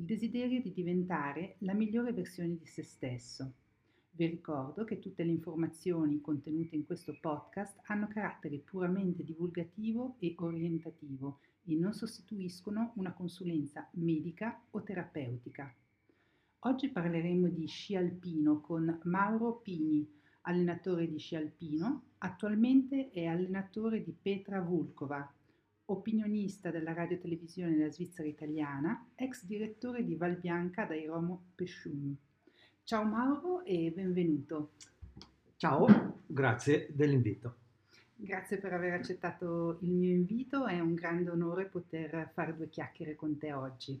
il desiderio di diventare la migliore versione di se stesso. Vi ricordo che tutte le informazioni contenute in questo podcast hanno carattere puramente divulgativo e orientativo e non sostituiscono una consulenza medica o terapeutica. Oggi parleremo di sci alpino con Mauro Pini, allenatore di sci alpino, attualmente è allenatore di Petra Vulkova, opinionista della radiotelevisione della Svizzera italiana, ex direttore di Val Bianca da Iromo Pesciumi. Ciao Mauro e benvenuto. Ciao, grazie dell'invito. Grazie per aver accettato il mio invito, è un grande onore poter fare due chiacchiere con te oggi.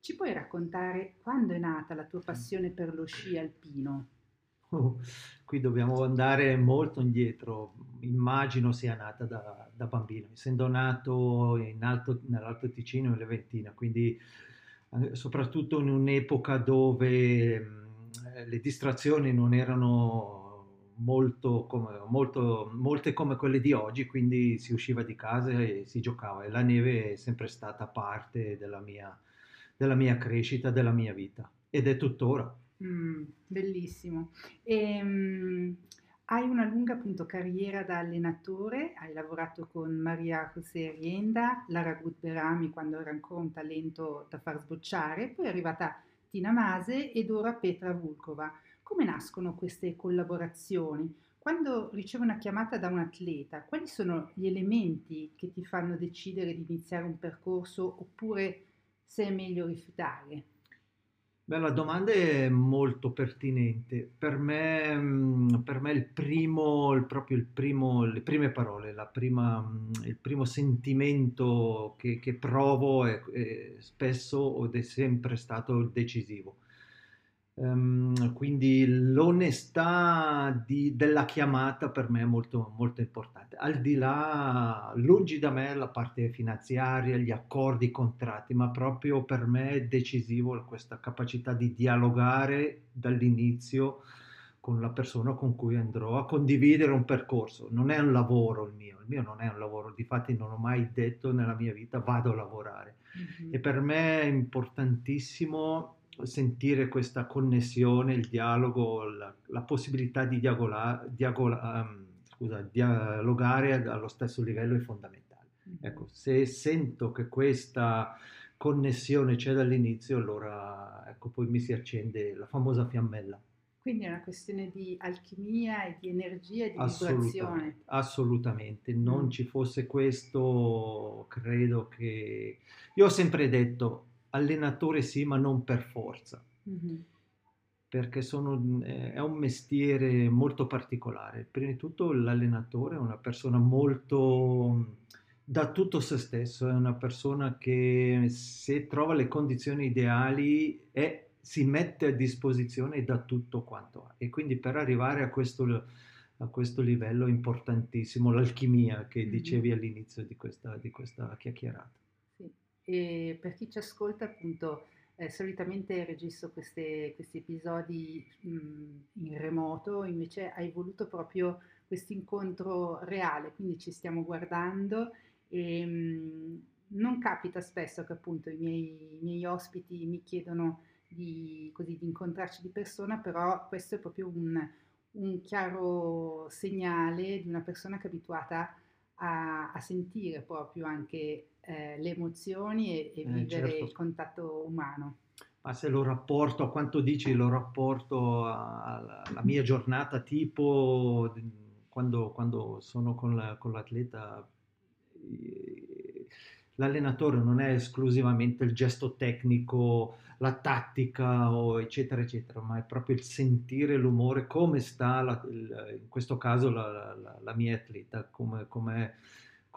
Ci puoi raccontare quando è nata la tua passione per lo sci alpino? Oh, qui dobbiamo andare molto indietro, immagino sia nata da, da bambino, essendo nato alto, nell'Alto Ticino in Leventina, quindi eh, soprattutto in un'epoca dove mh, le distrazioni non erano molto come, molto, molte come quelle di oggi, quindi si usciva di casa e si giocava. E la neve è sempre stata parte della mia, della mia crescita, della mia vita. Ed è tuttora. Mm, bellissimo. E, um, hai una lunga appunto, carriera da allenatore, hai lavorato con Maria José Rienda, Lara Gutberami quando era ancora un talento da far sbocciare, poi è arrivata Tina Mase ed ora Petra Vulkova. Come nascono queste collaborazioni? Quando ricevi una chiamata da un atleta, quali sono gli elementi che ti fanno decidere di iniziare un percorso oppure se è meglio rifiutare? Beh, la domanda è molto pertinente. Per me, mm, per me il primo, il proprio il primo, le prime parole, la prima, mm, il primo sentimento che, che provo è, è spesso ed è sempre stato decisivo. Um, quindi l'onestà di, della chiamata per me è molto, molto importante. Al di là, lungi da me la parte finanziaria, gli accordi, i contratti, ma proprio per me è decisivo questa capacità di dialogare dall'inizio con la persona con cui andrò a condividere un percorso. Non è un lavoro il mio, il mio non è un lavoro, difatti non ho mai detto nella mia vita vado a lavorare. Mm-hmm. E per me è importantissimo sentire questa connessione, il dialogo, la, la possibilità di diagola, diagola, um, scusa, dialogare allo stesso livello è fondamentale. Mm-hmm. Ecco, se sento che questa connessione c'è dall'inizio, allora ecco, poi mi si accende la famosa fiammella. Quindi è una questione di alchimia e di energia e di vibrazione. Assolutamente, non mm. ci fosse questo, credo che... Io ho sempre detto, allenatore sì, ma non per forza. Mm-hmm. Perché sono, eh, è un mestiere molto particolare. Prima di tutto l'allenatore è una persona molto da tutto se stesso, è una persona che se trova le condizioni ideali è, si mette a disposizione dà tutto quanto ha. E quindi per arrivare a questo, a questo livello è importantissimo l'alchimia che mm-hmm. dicevi all'inizio di questa, di questa chiacchierata e per chi ci ascolta appunto eh, solitamente registro queste, questi episodi mh, in remoto, invece hai voluto proprio questo incontro reale, quindi ci stiamo guardando e mh, non capita spesso che appunto i miei, i miei ospiti mi chiedono di, così, di, incontrarci di persona, però questo è proprio un, un chiaro segnale di una persona che è abituata a, a sentire proprio anche eh, le emozioni e, e eh, vivere certo. il contatto umano. Ma se lo rapporto a quanto dici, lo rapporto alla mia giornata tipo quando, quando sono con, la, con l'atleta, l'allenatore non è esclusivamente il gesto tecnico, la tattica, o eccetera, eccetera, ma è proprio il sentire l'umore, come sta, la, il, in questo caso, la, la, la mia atleta, come, come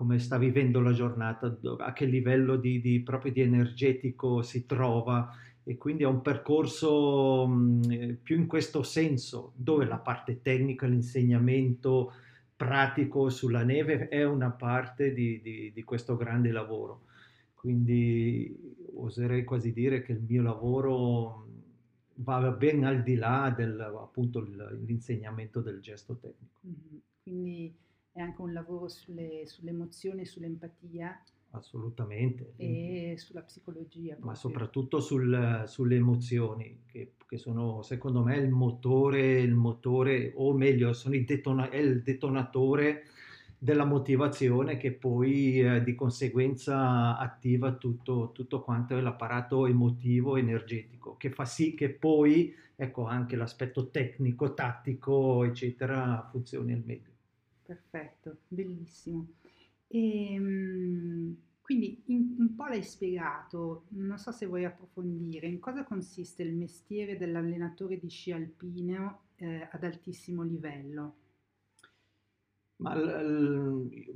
come sta vivendo la giornata, a che livello di, di, proprio di energetico si trova e quindi è un percorso mh, più in questo senso, dove la parte tecnica, l'insegnamento pratico sulla neve è una parte di, di, di questo grande lavoro. Quindi oserei quasi dire che il mio lavoro va ben al di là del appunto l'insegnamento del gesto tecnico. Quindi è anche un lavoro sulle, sull'emozione, sull'empatia. Assolutamente. E sulla psicologia. Proprio. Ma soprattutto sul, sulle emozioni, che, che, sono secondo me il motore, il motore o meglio, sono il detona- è il detonatore della motivazione che poi eh, di conseguenza attiva tutto, tutto quanto è l'apparato emotivo energetico che fa sì che poi ecco anche l'aspetto tecnico, tattico eccetera funzioni al meglio. Perfetto, bellissimo. E, ehm, quindi in, un po' l'hai spiegato, non so se vuoi approfondire, in cosa consiste il mestiere dell'allenatore di sci alpino eh, ad altissimo livello? Ma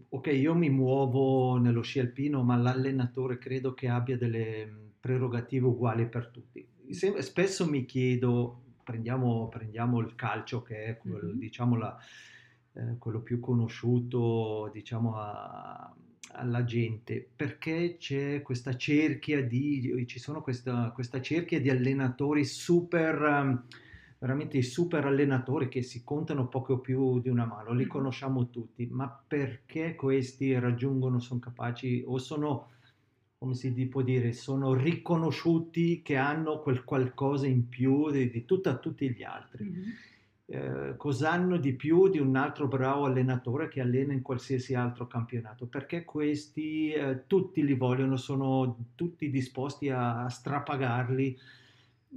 ok, io mi muovo nello sci alpino, ma l'allenatore credo che abbia delle prerogative uguali per tutti. spesso mi chiedo, prendiamo, prendiamo, il calcio che è mm-hmm. diciamo la, eh, quello più conosciuto diciamo, a, alla gente, perché c'è questa cerchia di, ci sono questa, questa cerchia di allenatori super... Um, veramente i super allenatori che si contano poco più di una mano, li conosciamo tutti, ma perché questi raggiungono, sono capaci o sono, come si può dire, sono riconosciuti che hanno quel qualcosa in più di, di tutta, tutti gli altri? Mm-hmm. Eh, cosa hanno di più di un altro bravo allenatore che allena in qualsiasi altro campionato? Perché questi eh, tutti li vogliono, sono tutti disposti a, a strapagarli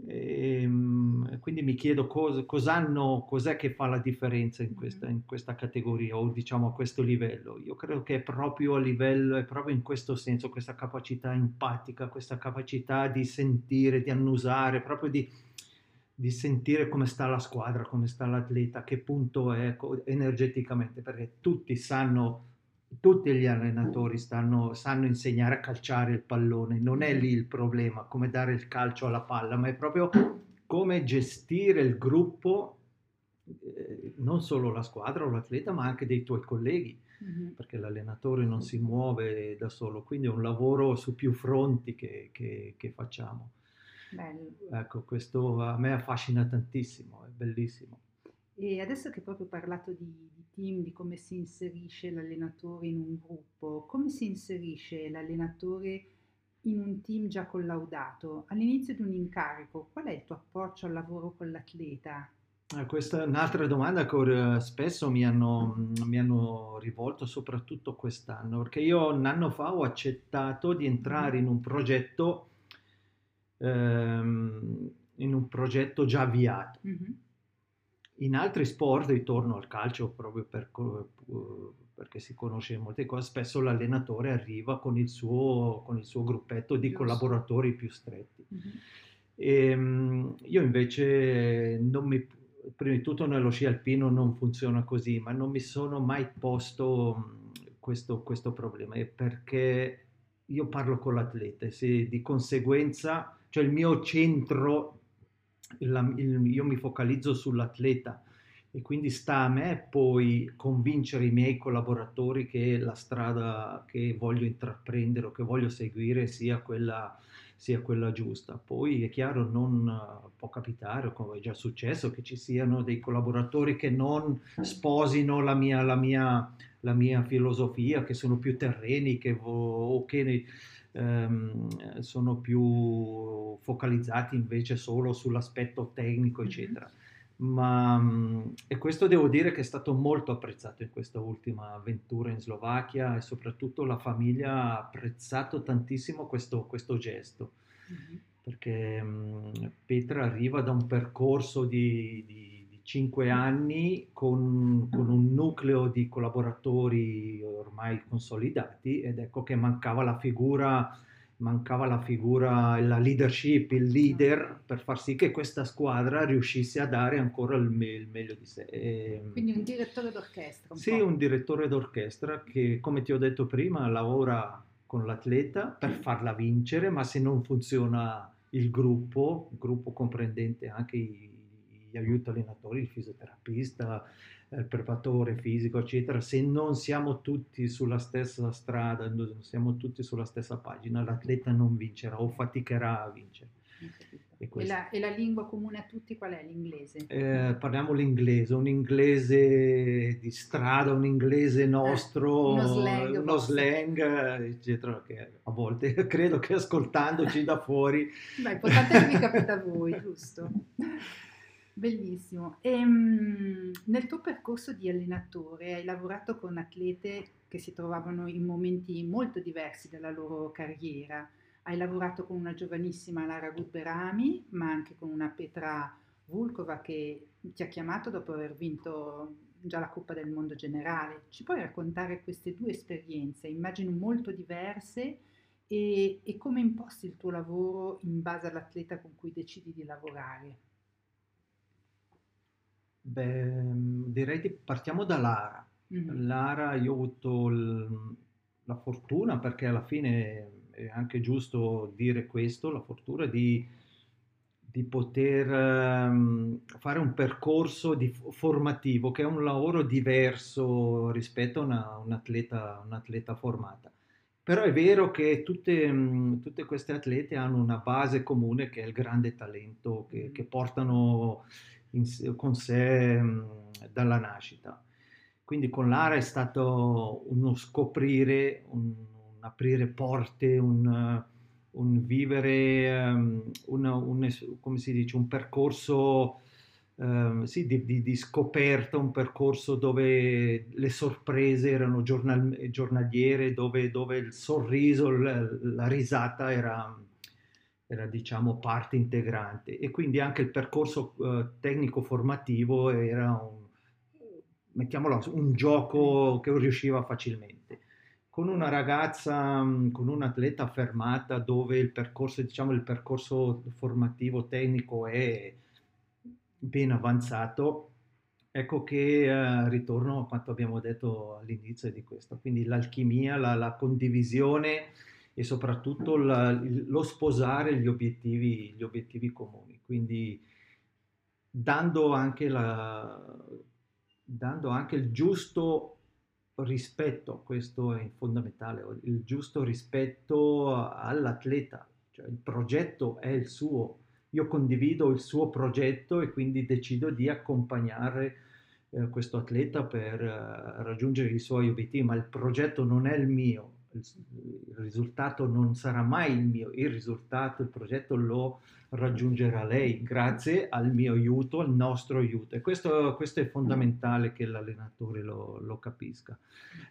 e, ehm, quindi mi chiedo cosa, cos'hanno, cos'è che fa la differenza in questa, in questa, categoria o diciamo a questo livello. Io credo che è proprio a livello, è proprio in questo senso, questa capacità empatica, questa capacità di sentire, di annusare, proprio di, di sentire come sta la squadra, come sta l'atleta, che punto è energeticamente, perché tutti sanno tutti gli allenatori stanno, sanno insegnare a calciare il pallone, non è lì il problema, come dare il calcio alla palla, ma è proprio come gestire il gruppo, eh, non solo la squadra o l'atleta, ma anche dei tuoi colleghi, mm-hmm. perché l'allenatore non si muove da solo, quindi è un lavoro su più fronti che, che, che facciamo. Bello. Ecco, questo a me affascina tantissimo, è bellissimo. E adesso che proprio parlato di, di, team, di come si inserisce l'allenatore in un gruppo, come si inserisce l'allenatore in un team già collaudato? All'inizio di un incarico, qual è il tuo approccio al lavoro con l'atleta? Eh, questa è un'altra domanda che spesso mi hanno, mi hanno, rivolto, soprattutto quest'anno, perché io un anno fa ho accettato di entrare mm-hmm. in un progetto, ehm, in un progetto già avviato. Mm-hmm in altri sport, ritorno al calcio proprio per, perché si conosce molte cose, spesso l'allenatore arriva con il suo, con il suo gruppetto di collaboratori più stretti. Mm-hmm. Ehm, e, io invece non mi, prima di tutto nello sci alpino non funziona così, ma non mi sono mai posto questo, questo problema, perché io parlo con l'atleta e se di conseguenza, cioè il mio centro il, il, io mi focalizzo sull'atleta e quindi sta a me poi convincere i miei collaboratori che la strada che voglio intraprendere o che voglio seguire sia quella, sia quella giusta. Poi è chiaro, non può capitare, come è già successo, che ci siano dei collaboratori che non sposino la mia, la mia, la mia filosofia, che sono più terreni che, o che ehm, sono più focalizzati invece solo sull'aspetto tecnico, eccetera. Mm-hmm. Ma, e questo devo dire che è stato molto apprezzato in questa ultima avventura in Slovacchia e soprattutto la famiglia ha apprezzato tantissimo questo, questo gesto. Mm-hmm. Perché mh, Petra arriva da un percorso di, di cinque anni con, con, un nucleo di collaboratori ormai consolidati ed ecco che mancava la figura, mancava la figura, la leadership, il leader per far sì che questa squadra riuscisse a dare ancora il, me- il meglio di sé. E, Quindi un direttore d'orchestra. Un sì, po'. un direttore d'orchestra che come ti ho detto prima lavora con l'atleta per farla vincere, ma se non funziona il gruppo, il gruppo comprendente anche i, gli aiuto allenatori, il fisioterapista, il preparatore fisico, eccetera, se non siamo tutti sulla stessa strada, non siamo tutti sulla stessa pagina, l'atleta non vincerà o faticherà a vincere. E, e, la, e, la, lingua comune a tutti qual è? L'inglese? Eh, parliamo l'inglese, un inglese di strada, un inglese nostro, eh, uno slang, uno slang eccetera, che a volte credo che ascoltandoci da fuori... Beh, importante che vi capita a voi, giusto? Bellissimo. E, um, nel tuo percorso di allenatore hai lavorato con atlete che si trovavano in momenti molto diversi della loro carriera. Hai lavorato con una giovanissima Lara Gutberami, ma anche con una Petra Vulkova che ti ha chiamato dopo aver vinto già la Coppa del Mondo Generale. Ci puoi raccontare queste due esperienze, immagino molto diverse, e, e come imposti il tuo lavoro in base all'atleta con cui decidi di lavorare? Beh, direi che partiamo da Lara. Mm-hmm. Lara, io ho avuto il, la fortuna, perché alla fine è anche giusto dire questo, la fortuna di, di poter um, fare un percorso di, formativo, che è un lavoro diverso rispetto a una, un'atleta, un'atleta formata. Però è vero che tutte, tutte, queste atlete hanno una base comune che è il grande talento che, che portano in, con sé mh, dalla nascita. Quindi con Lara è stato uno scoprire, un, un aprire porte, un, un vivere, um, un, come si dice, un percorso um, sì, di, di, di, scoperta, un percorso dove le sorprese erano giornal, giornaliere, dove, dove, il sorriso, la, la risata era, era diciamo parte integrante e quindi anche il percorso eh, tecnico formativo era un, mettiamolo, un gioco che riusciva facilmente. Con una ragazza, mm, con un atleta affermata dove il percorso, diciamo, il percorso formativo tecnico è ben avanzato, ecco che eh, ritorno a quanto abbiamo detto all'inizio di questo, quindi l'alchimia, la, la condivisione e soprattutto la, lo sposare gli obiettivi, gli obiettivi comuni. Quindi dando anche, la, dando anche il giusto rispetto, questo è fondamentale, il giusto rispetto all'atleta, cioè il progetto è il suo, io condivido il suo progetto e quindi decido di accompagnare eh, questo atleta per eh, raggiungere i suoi obiettivi, ma il progetto non è il mio, il risultato non sarà mai il mio, il risultato, il progetto lo raggiungerà lei grazie al mio aiuto, al nostro aiuto. E questo, questo è fondamentale che l'allenatore lo, lo capisca.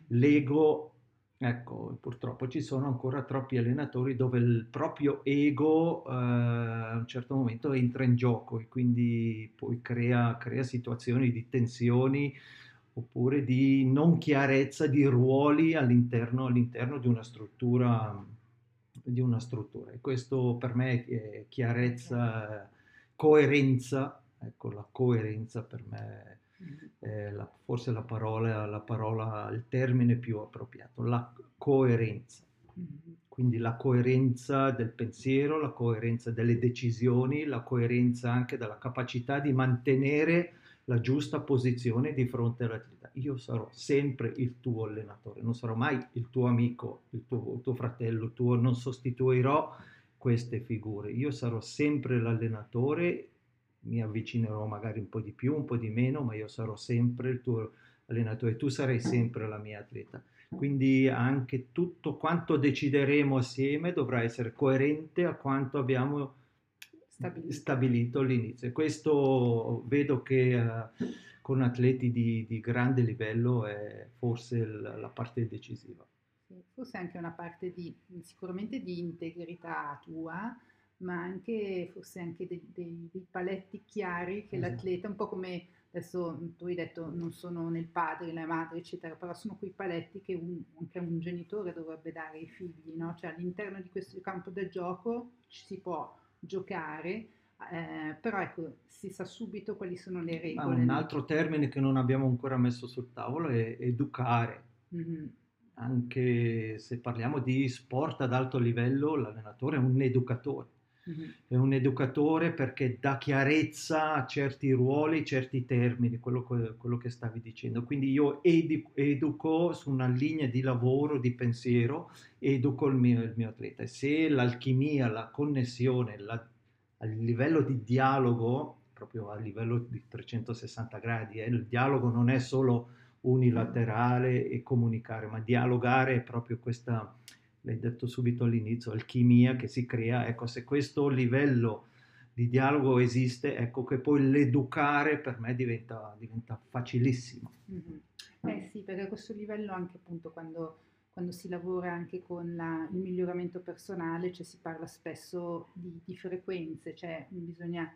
L'ego, ecco, purtroppo ci sono ancora troppi allenatori dove il proprio ego eh, a un certo momento entra in gioco e quindi poi crea, crea situazioni di tensioni oppure di non chiarezza di ruoli all'interno, all'interno di una struttura di una struttura e questo per me è chiarezza, coerenza, ecco la coerenza per me è la, forse la parola, la parola, il termine più appropriato, la coerenza. Quindi la coerenza del pensiero, la coerenza delle decisioni, la coerenza anche della capacità di mantenere la giusta posizione di fronte all'atleta. Io sarò sempre il tuo allenatore, non sarò mai il tuo amico, il tuo, il tuo fratello, il tuo, non sostituirò queste figure. Io sarò sempre l'allenatore, mi avvicinerò magari un po' di più, un po' di meno, ma io sarò sempre il tuo allenatore, tu sarai sempre la mia atleta. Quindi anche tutto quanto decideremo assieme dovrà essere coerente a quanto abbiamo stabilito, stabilito all'inizio. Questo vedo che uh, con atleti di, di, grande livello è forse l- la parte decisiva. Forse anche una parte di, sicuramente di integrità tua, ma anche forse anche dei, dei, dei paletti chiari che esatto. l'atleta, un po' come adesso tu hai detto non sono nel padre, nella madre, eccetera, però sono quei paletti che un, anche un genitore dovrebbe dare ai figli, no? Cioè all'interno di questo campo del gioco ci si può giocare, eh, però ecco, si sa subito quali sono le regole. Ma un altro termine che non abbiamo ancora messo sul tavolo è educare. Mm-hmm. Anche se parliamo di sport ad alto livello, l'allenatore è un educatore. Mm-hmm. È un educatore perché dà chiarezza a certi ruoli, certi termini, quello, quello che stavi dicendo. Quindi io edu- educo su una linea di lavoro, di pensiero, educo il mio, il mio atleta. E se l'alchimia, la connessione, la, a livello di dialogo, proprio a livello di 360 gradi, eh, il dialogo non è solo unilaterale e comunicare, ma dialogare è proprio questa l'hai detto subito all'inizio, alchimia che si crea, ecco se questo livello di dialogo esiste, ecco che poi l'educare per me diventa, diventa facilissimo. Mm-hmm. Eh sì, perché a questo livello anche appunto quando, quando si lavora anche con la, il miglioramento personale, cioè si parla spesso di, di frequenze, cioè bisogna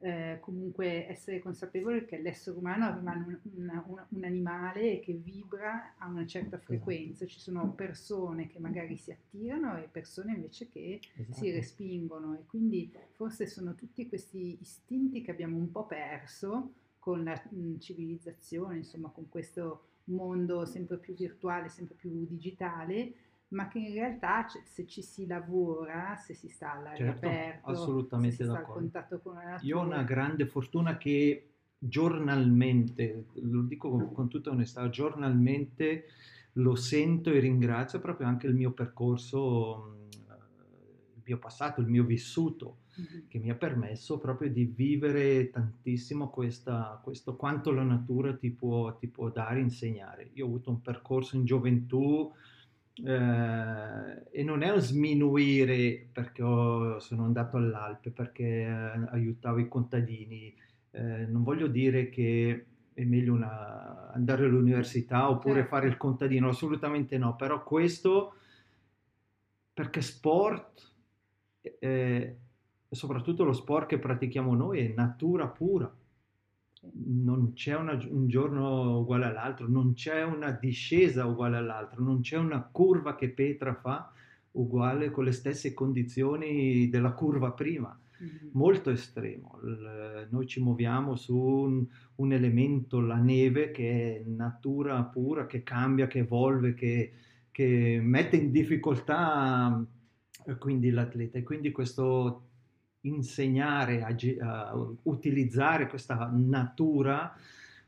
eh, comunque essere consapevole che l'essere umano rimane un, una, un, animale che vibra a una certa esatto. frequenza. Ci sono persone che magari si attirano e persone invece che esatto. si respingono e quindi forse sono tutti questi istinti che abbiamo un po' perso con la mh, civilizzazione, insomma con questo mondo sempre più virtuale, sempre più digitale ma che in realtà se ci si lavora, se si sta all'aria certo, aperta, assolutamente se si d'accordo. sta a contatto con la natura. Io ho una grande fortuna che giornalmente, lo dico con, con tutta onestà, giornalmente lo sento e ringrazio proprio anche il mio percorso, il mio passato, il mio vissuto, mm-hmm. che mi ha permesso proprio di vivere tantissimo questa, questo quanto la natura ti può, ti può dare, insegnare. Io ho avuto un percorso in gioventù eh, e non è un sminuire perché ho, sono andato all'Alpe, perché eh, aiutavo i contadini, eh, non voglio dire che è meglio una, andare all'università oppure certo. fare il contadino, assolutamente no, però questo perché sport, eh, soprattutto lo sport che pratichiamo noi, è natura pura non c'è una, un giorno uguale all'altro, non c'è una discesa uguale all'altro, non c'è una curva che Petra fa uguale con le stesse condizioni della curva prima. Mm-hmm. Molto estremo. Il, noi ci muoviamo su un, un, elemento, la neve, che è natura pura, che cambia, che evolve, che, che mette in difficoltà eh, quindi l'atleta. E quindi questo insegnare a, a, utilizzare questa natura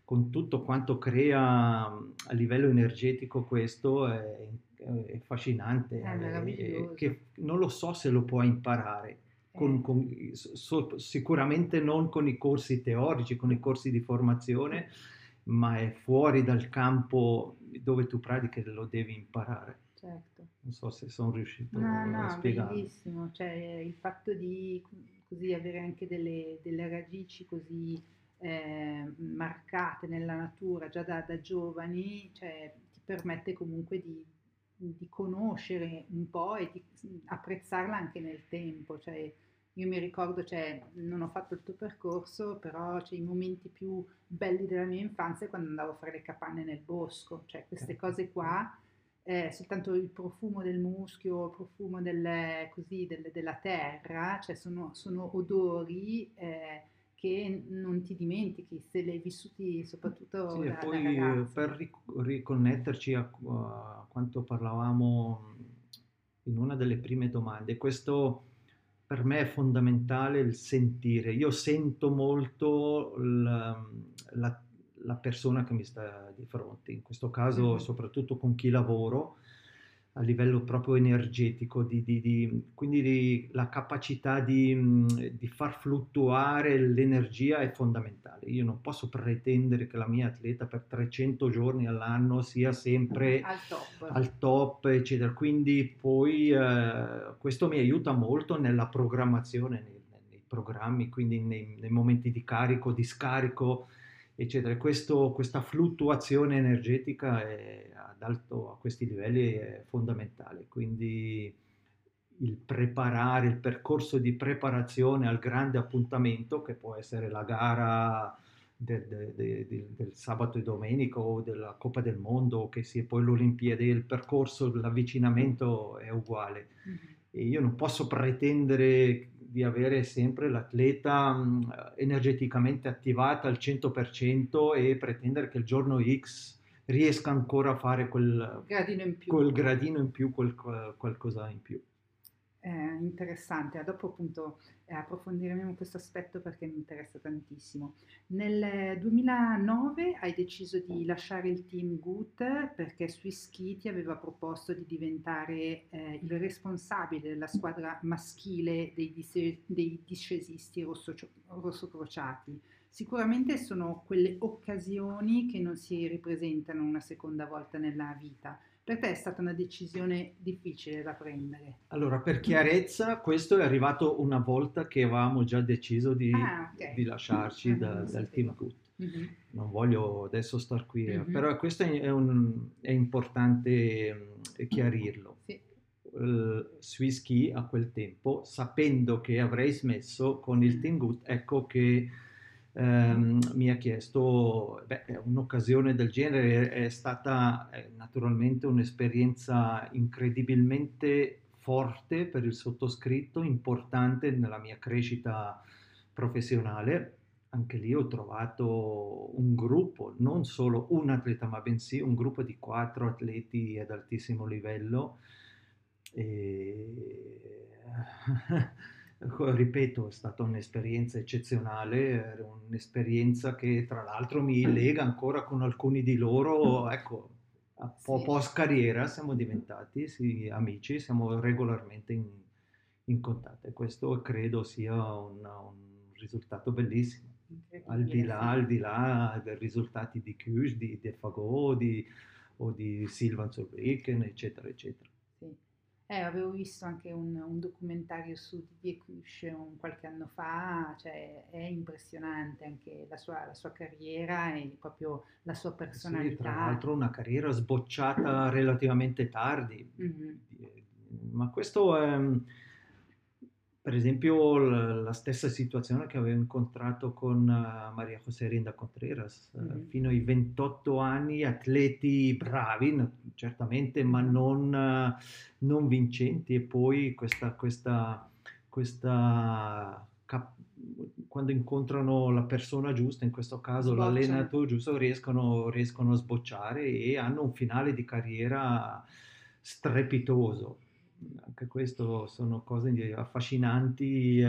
con tutto quanto crea a livello energetico questo è, è affascinante è è, che non lo so se lo puoi imparare con, eh. con, so, sicuramente non con i corsi teorici con i corsi di formazione ma è fuori dal campo dove tu pratichi lo devi imparare certo. Non so se sono riuscito no, a no, spiegare. bellissimo, cioè il fatto di così avere anche delle, delle radici così eh, marcate nella natura già da, da giovani, cioè, ti permette comunque di, di, conoscere un po' e di apprezzarla anche nel tempo. Cioè, io mi ricordo, cioè, non ho fatto il tuo percorso, però cioè, i momenti più belli della mia infanzia è quando andavo a fare le capanne nel bosco, cioè queste certo. cose qua eh, soltanto il profumo del muschio, il profumo del, così, del, della terra, cioè sono, sono odori eh, che non ti dimentichi se li hai vissuti soprattutto sì, da, poi da per riconnetterci a, a, quanto parlavamo in una delle prime domande, questo per me è fondamentale il sentire. Io sento molto la, la la persona che mi sta di fronte, in questo caso mm-hmm. soprattutto con chi lavoro a livello proprio energetico, di, di, di, quindi la capacità di, di, far fluttuare l'energia è fondamentale. Io non posso pretendere che la mia atleta per 300 giorni all'anno sia sempre al top, al top eccetera. Quindi poi eh, questo mi aiuta molto nella programmazione, nei, nei programmi, quindi nei, nei momenti di carico, di scarico eccetera. Questo, questa fluttuazione energetica è, ad alto, a questi livelli è fondamentale, quindi il preparare, il percorso di preparazione al grande appuntamento, che può essere la gara del, del, del, del sabato e domenica o della Coppa del Mondo, che sia poi l'Olimpiade, il percorso, l'avvicinamento è uguale. Mm-hmm. Io non posso pretendere di avere sempre l'atleta mh, energeticamente attivata al 100% e pretendere che il giorno X riesca ancora a fare quel gradino in più, quel, gradino in più, quel, qualcosa in più. Eh, interessante, dopo appunto eh, approfondiremo questo aspetto perché mi interessa tantissimo. Nel 2009 hai deciso di lasciare il team Good perché Swisski ti aveva proposto di diventare eh, il responsabile della squadra maschile dei, dis- dei discesisti rosso- rossocrociati. Sicuramente sono quelle occasioni che non si ripresentano una seconda volta nella vita per te è stata una decisione difficile da prendere? Allora, per chiarezza, questo è arrivato una volta che avevamo già deciso di, ah, okay. di lasciarci ah, da, dal team Good. Mm-hmm. Non voglio adesso star qui, mm-hmm. però questo è, un, è importante mm, chiarirlo. Sì. Uh, Swiss a quel tempo, sapendo che avrei smesso con il Team Good, ecco che ehm, mi ha chiesto, beh, un'occasione del genere è stata è naturalmente un'esperienza incredibilmente forte per il sottoscritto, importante nella mia crescita professionale. Anche lì ho trovato un gruppo, non solo un atleta, ma bensì un gruppo di quattro atleti ad altissimo livello. E... ripeto, è stata un'esperienza eccezionale, un'esperienza che tra l'altro mi lega ancora con alcuni di loro, ecco, a po- sì. post carriera siamo diventati sì, amici, siamo regolarmente in, in contatto e questo credo sia un, un risultato bellissimo. Al di, là, al di là dei risultati di Kush, di De Fagot di, o di Silvan Zurbrücken, eccetera, eccetera. Eh, avevo visto anche un, un documentario su Didier Cush un qualche anno fa, cioè è impressionante anche la sua, la sua carriera e proprio la sua personalità. Sì, tra l'altro una carriera sbocciata relativamente tardi, mm-hmm. ma questo è per esempio la stessa situazione che avevo incontrato con uh, Maria José Rinda Contreras, mm-hmm. fino ai 28 anni, atleti bravi certamente, ma non, uh, non vincenti e poi questa, questa, questa cap- quando incontrano la persona giusta, in questo caso Sbocciano. l'allenatore giusto, riescono, riescono a sbocciare e hanno un finale di carriera strepitoso anche questo sono cose affascinanti eh,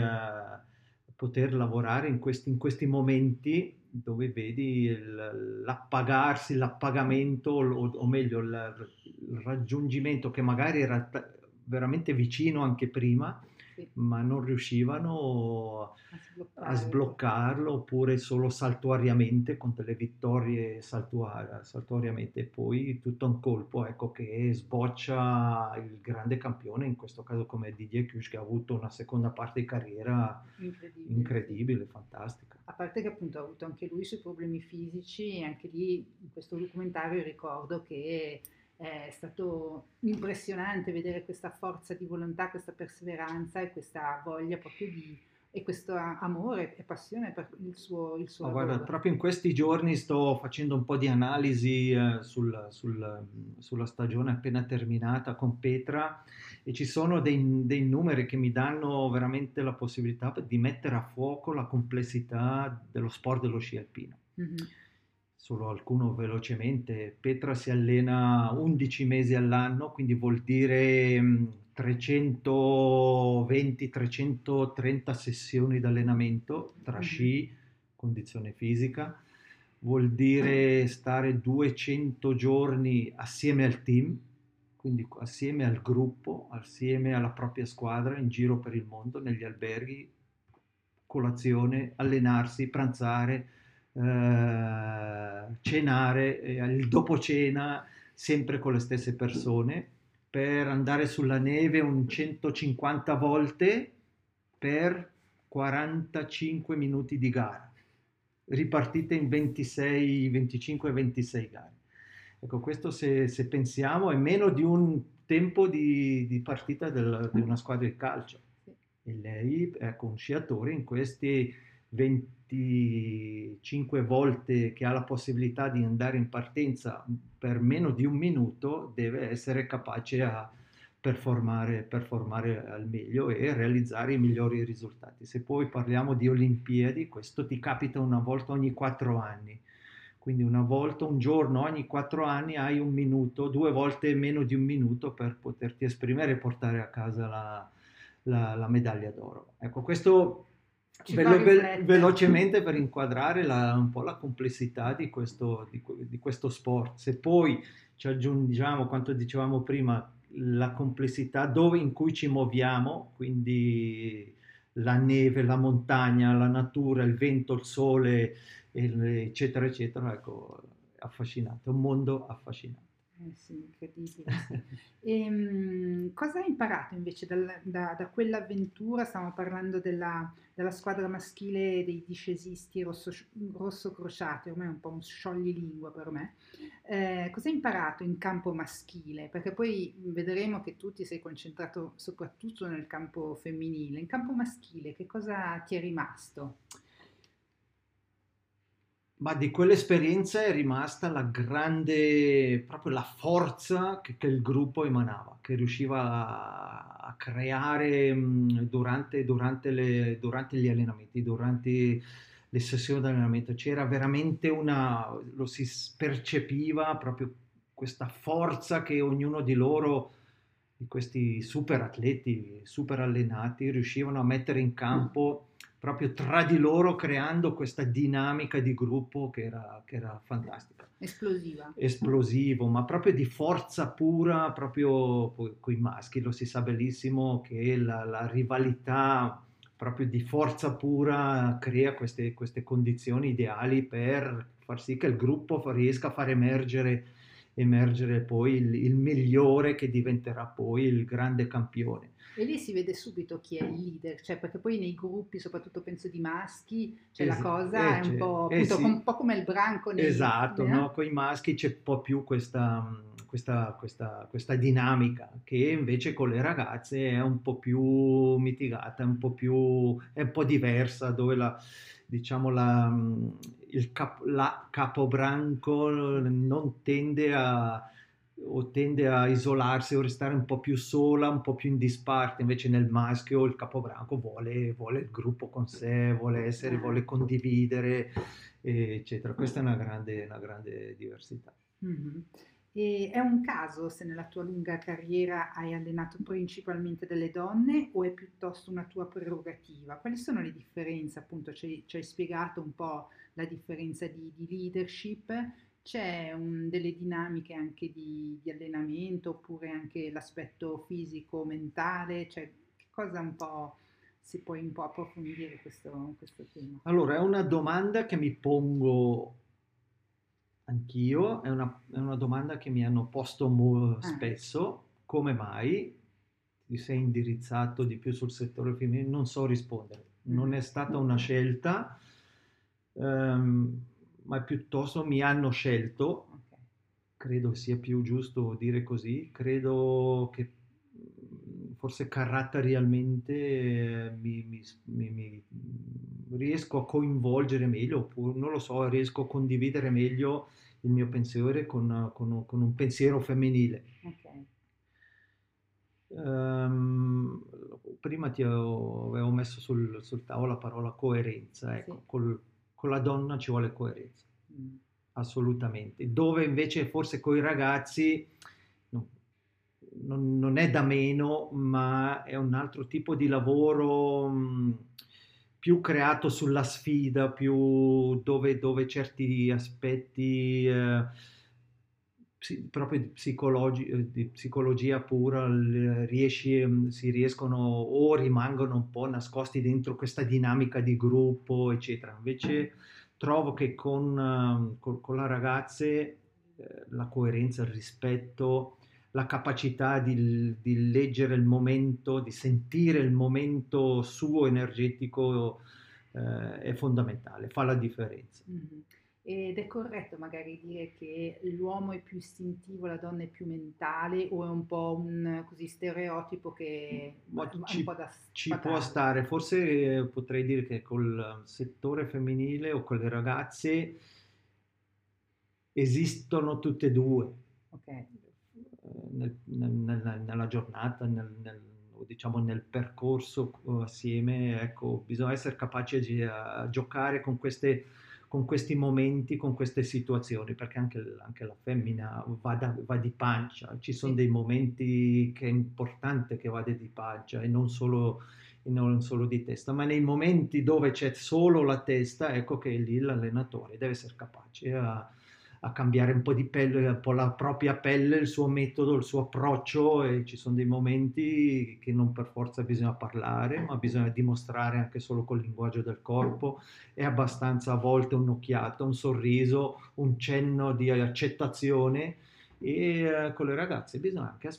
poter lavorare in questi, in questi, momenti dove vedi il, l'appagarsi, l'appagamento o, o meglio il, il, raggiungimento che magari era t- veramente vicino anche prima sì. ma non riuscivano a sbloccarlo. oppure solo saltuariamente con delle vittorie saltuar- saltuariamente. E poi tutto un colpo ecco che sboccia il grande campione in questo caso come Didier Kusch che ha avuto una seconda parte di carriera incredibile, incredibile fantastica. A parte che appunto ha avuto anche lui i suoi problemi fisici e anche lì in questo documentario ricordo che è stato impressionante vedere questa forza di volontà, questa perseveranza e questa voglia proprio di e questo amore e passione per il suo, il suo oh, lavoro. Guarda, proprio in questi giorni sto facendo un po' di analisi eh, sul, sul, sulla stagione appena terminata con Petra e ci sono dei, dei, numeri che mi danno veramente la possibilità di mettere a fuoco la complessità dello sport dello sci alpino. Mm-hmm solo alcuno velocemente, Petra si allena 11 mesi all'anno, quindi vuol dire 320-330 sessioni di allenamento tra sci, condizione fisica, vuol dire stare 200 giorni assieme al team, quindi assieme al gruppo, assieme alla propria squadra in giro per il mondo, negli alberghi, colazione, allenarsi, pranzare, cenare, eh, il dopo cena sempre con le stesse persone, per andare sulla neve un 150 volte per 45 minuti di gara, ripartite in 26, 25, 26 gare. Ecco, questo se, se pensiamo è meno di un tempo di, di partita del, di una squadra di calcio. E lei, ecco, un sciatore in questi 25 volte che ha la possibilità di andare in partenza per meno di un minuto, deve essere capace a performare, performare al meglio e realizzare i migliori risultati. Se poi parliamo di Olimpiadi, questo ti capita una volta ogni quattro anni. Quindi una volta, un giorno ogni quattro anni hai un minuto, due volte meno di un minuto per poterti esprimere e portare a casa la, la, la medaglia d'oro. Ecco, questo velo- ve- velocemente per inquadrare la, un po' la complessità di questo, di, di questo sport. Se poi ci aggiungiamo quanto dicevamo prima, la complessità dove in cui ci muoviamo, quindi la neve, la montagna, la natura, il vento, il sole, eccetera, eccetera, ecco, affascinante, un mondo affascinante. Eh sì, incredibile. e, um, cosa hai imparato invece dal, da, da, quell'avventura? Stiamo parlando della, della, squadra maschile dei discesisti rosso, rosso crociati, ormai è un po' un scioglilingua per me. Eh, cosa hai imparato in campo maschile? Perché poi vedremo che tu ti sei concentrato soprattutto nel campo femminile. In campo maschile, che cosa ti è rimasto? Ma di quell'esperienza è rimasta la grande, proprio la forza che, che il gruppo emanava, che riusciva a, a creare durante, durante, le, durante, gli allenamenti, durante le sessioni di allenamento. C'era veramente una, lo si percepiva proprio questa forza che ognuno di loro, di questi super atleti, super allenati, riuscivano a mettere in campo proprio tra di loro creando questa dinamica di gruppo che era, che era fantastica. Esplosiva. Esplosivo, ma proprio di forza pura, proprio con i maschi, lo si sa benissimo che la, la rivalità proprio di forza pura crea queste, queste, condizioni ideali per far sì che il gruppo riesca a far emergere, emergere poi il, il migliore che diventerà poi il grande campione. E lì si vede subito chi è il leader, cioè perché poi nei gruppi, soprattutto penso di maschi, cioè es- la cosa eh, è un po', eh, appunto, sì. un po', come il branco. Nei, esatto, eh? no? con i maschi c'è un po' più questa, questa, questa, questa, dinamica che invece con le ragazze è un po' più mitigata, è un po' più, è un po' diversa, dove la, diciamo la, il cap, la capobranco non tende a o tende a isolarsi o restare un po' più sola, un po' più in disparte, invece nel maschio il capobranco vuole, vuole il gruppo con sé, vuole essere, vuole condividere, eccetera. Questa è una grande, una grande diversità. Mm-hmm. E è un caso se nella tua lunga carriera hai allenato principalmente delle donne o è piuttosto una tua prerogativa? Quali sono le differenze? Appunto, ci, hai spiegato un po' la differenza di, di leadership, c'è un, delle dinamiche anche di, di, allenamento oppure anche l'aspetto fisico, mentale, cioè che cosa un po' si può un po' approfondire questo, questo tema? Allora, è una domanda che mi pongo anch'io, è una, è una domanda che mi hanno posto mo- ah. spesso, come mai ti sei indirizzato di più sul settore femminile? Non so rispondere, non è stata una scelta. Um, ma piuttosto mi hanno scelto, credo sia più giusto dire così, credo che mm, forse caratterialmente eh, mi, mi, mi, mi, riesco a coinvolgere meglio, oppure non lo so, riesco a condividere meglio il mio pensiero con, con, con un pensiero femminile. Okay. Um, prima ti avevo, avevo messo sul, sul, tavolo la parola coerenza, ecco, sì. col, con la donna ci vuole coerenza, mm. assolutamente. Dove invece forse con i ragazzi no, non, non, è da meno, ma è un altro tipo di lavoro mh, mm, più creato sulla sfida, più dove, dove certi aspetti... Eh, proprio di, psicologi, eh, di, psicologia pura riesci, mm, si riescono o rimangono un po' nascosti dentro questa dinamica di gruppo, eccetera. Invece trovo che con, ehm, con, con la ragazze eh, la coerenza, il rispetto, la capacità di, di, leggere il momento, di sentire il momento suo energetico eh, è fondamentale, fa la differenza. Mm-hmm. Ed è corretto magari dire che l'uomo è più istintivo, la donna è più mentale o è un po' un così stereotipo che Ma ci, un po' da ci può stare, forse eh, potrei dire che col settore femminile o con le ragazze esistono tutte e due. Okay. Eh, nel, nel, nella giornata, nel, diciamo nel percorso assieme, ecco, bisogna essere capaci di giocare con queste con questi momenti, con queste situazioni, perché anche, anche la femmina va, da, va, di pancia, ci sono dei momenti che è importante che vada di pancia e non solo, e non solo di testa, ma nei momenti dove c'è solo la testa, ecco che lì l'allenatore deve essere capace a a cambiare un po' di pelle, un po' la propria pelle, il suo metodo, il suo approccio e ci sono dei momenti che non per forza bisogna parlare, ma bisogna dimostrare anche solo col linguaggio del corpo, è abbastanza a volte un'occhiata, un sorriso, un cenno di accettazione. E eh, con le ragazze bisogna anche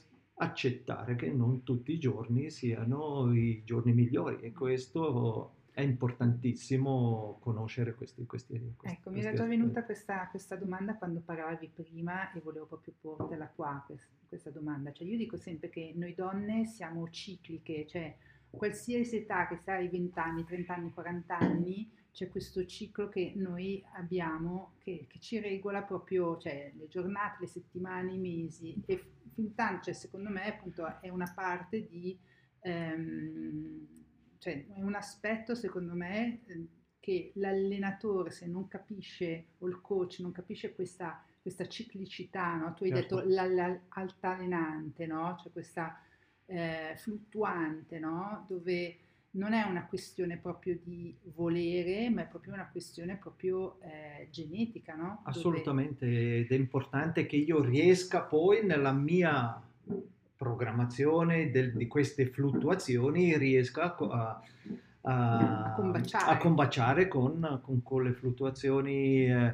accettare che non tutti i giorni siano i giorni migliori e questo è importantissimo conoscere questi, questi, questi Ecco, mi era già venuta questa, questa, domanda quando parlavi prima e volevo proprio portela qua, questa, questa domanda. Cioè io dico sempre che noi donne siamo cicliche, cioè qualsiasi età, che sia ai 20 anni, 30 anni, 40 anni, c'è questo ciclo che noi abbiamo che, che, ci regola proprio cioè, le giornate, le settimane, i mesi e fin tanto, cioè, secondo me appunto è una parte di... Ehm, cioè è un aspetto secondo me ehm, che l'allenatore se non capisce o il coach non capisce questa, questa ciclicità, no? tu hai certo. detto l'altalenante, no? cioè questa eh, fluttuante, no? dove non è una questione proprio di volere, ma è proprio una questione proprio eh, genetica, no? Assolutamente, Dove... ed è importante che io riesca poi nella mia programmazione del, di queste fluttuazioni riesca a, a, a combaciare, a combaciare con, con, con, le fluttuazioni eh,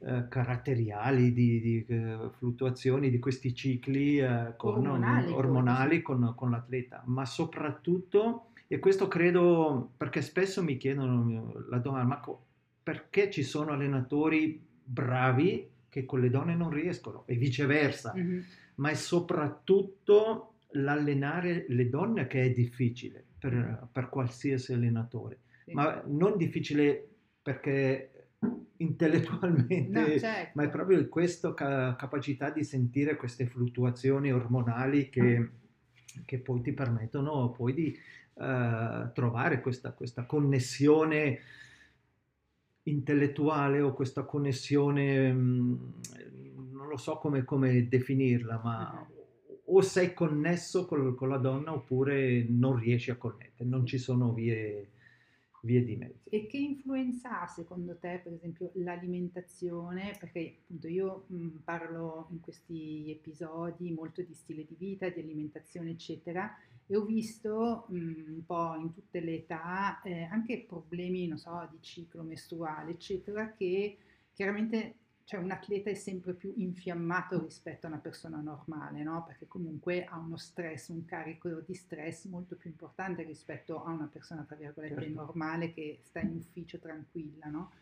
eh, caratteriali, di, di eh, fluttuazioni di questi cicli eh, con, ormonali, ormonali con, l'atleta, ma soprattutto, e questo credo perché spesso mi chiedono la domanda, ma perché ci sono allenatori bravi che con le donne non riescono? E viceversa? Mm-hmm ma è soprattutto l'allenare le donne che è difficile per, per qualsiasi allenatore, sì. ma non difficile perché intellettualmente, no, certo. ma è proprio questa ca- capacità di sentire queste fluttuazioni ormonali che, che poi ti permettono poi di uh, trovare questa, questa, connessione intellettuale o questa connessione non lo so come, come definirla, ma o sei connesso col, con la donna oppure non riesci a connettere, non ci sono vie, vie di mezzo. E che influenza ha secondo te, per esempio, l'alimentazione? Perché appunto io mh, parlo in questi episodi molto di stile di vita, di alimentazione, eccetera, e ho visto mh, un po' in tutte le età eh, anche problemi, non so, di ciclo mestruale, eccetera, che chiaramente cioè un atleta è sempre più infiammato rispetto a una persona normale, no? perché comunque ha uno stress, un carico di stress molto più importante rispetto a una persona, tra virgolette, certo. normale che sta in ufficio tranquilla. No?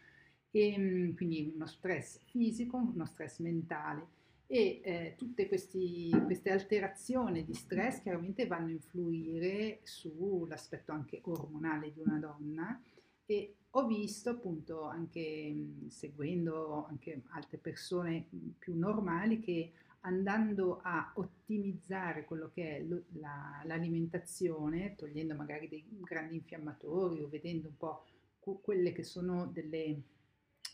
E, ehm, quindi uno stress fisico, uno stress mentale e eh, tutte questi, queste alterazioni di stress chiaramente vanno a influire sull'aspetto anche ormonale di una donna e ho visto appunto anche seguendo anche altre persone più normali che andando a ottimizzare quello che è lo, la, l'alimentazione, togliendo magari dei grandi infiammatori o vedendo un po' quelle che sono delle,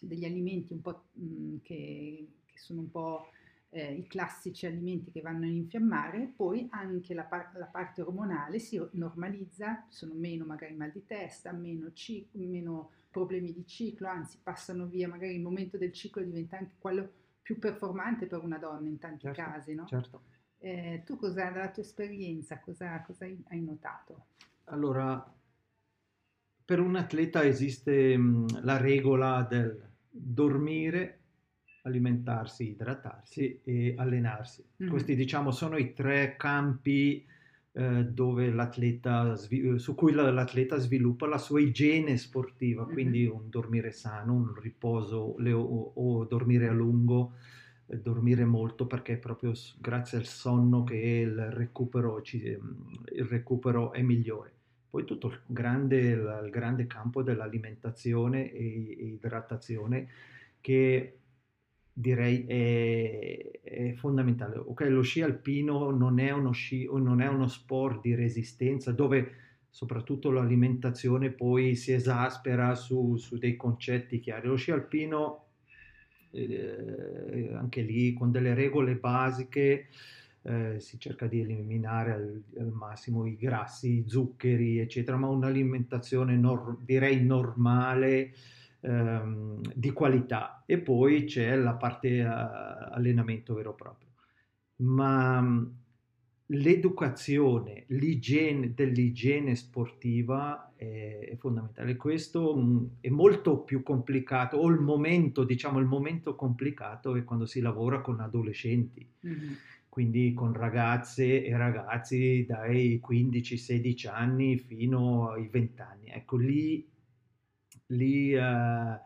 degli alimenti un po' mh, che, che sono un po' eh, i classici alimenti che vanno a infiammare, poi anche la, par- la, parte ormonale si normalizza, sono meno magari mal di testa, meno, cic- meno problemi di ciclo, anzi passano via, magari il momento del ciclo diventa anche quello più performante per una donna in tanti certo, casi, no? Certo. Eh, tu cosa, dalla tua esperienza, cosa, cosa hai notato? Allora, per un atleta esiste mh, la regola del dormire, alimentarsi, idratarsi e allenarsi. Mm-hmm. Questi diciamo sono i tre campi eh, dove l'atleta, su cui l'atleta sviluppa la sua igiene sportiva, quindi un dormire sano, un riposo o, o, dormire a lungo, eh, dormire molto perché è proprio grazie al sonno che il recupero, ci, il recupero è migliore. Poi tutto il grande, il grande campo dell'alimentazione e, e idratazione che direi è, è, fondamentale. Ok, lo sci alpino non è, uno sci, non è uno sport di resistenza dove soprattutto l'alimentazione poi si esaspera su, su dei concetti chiari. Lo sci alpino, eh, anche lì con delle regole basiche, eh, si cerca di eliminare al, al, massimo i grassi, i zuccheri, eccetera, ma un'alimentazione nor- direi normale, ehm, di qualità. E poi c'è la parte uh, allenamento vero e proprio. Ma l'educazione, l'igiene dell'igiene sportiva è, è fondamentale. Questo mh, è molto più complicato, o il momento, diciamo, il momento complicato è quando si lavora con adolescenti. Mm-hmm quindi con ragazze e ragazzi dai 15-16 anni fino ai 20 anni. Ecco, lì, lì uh,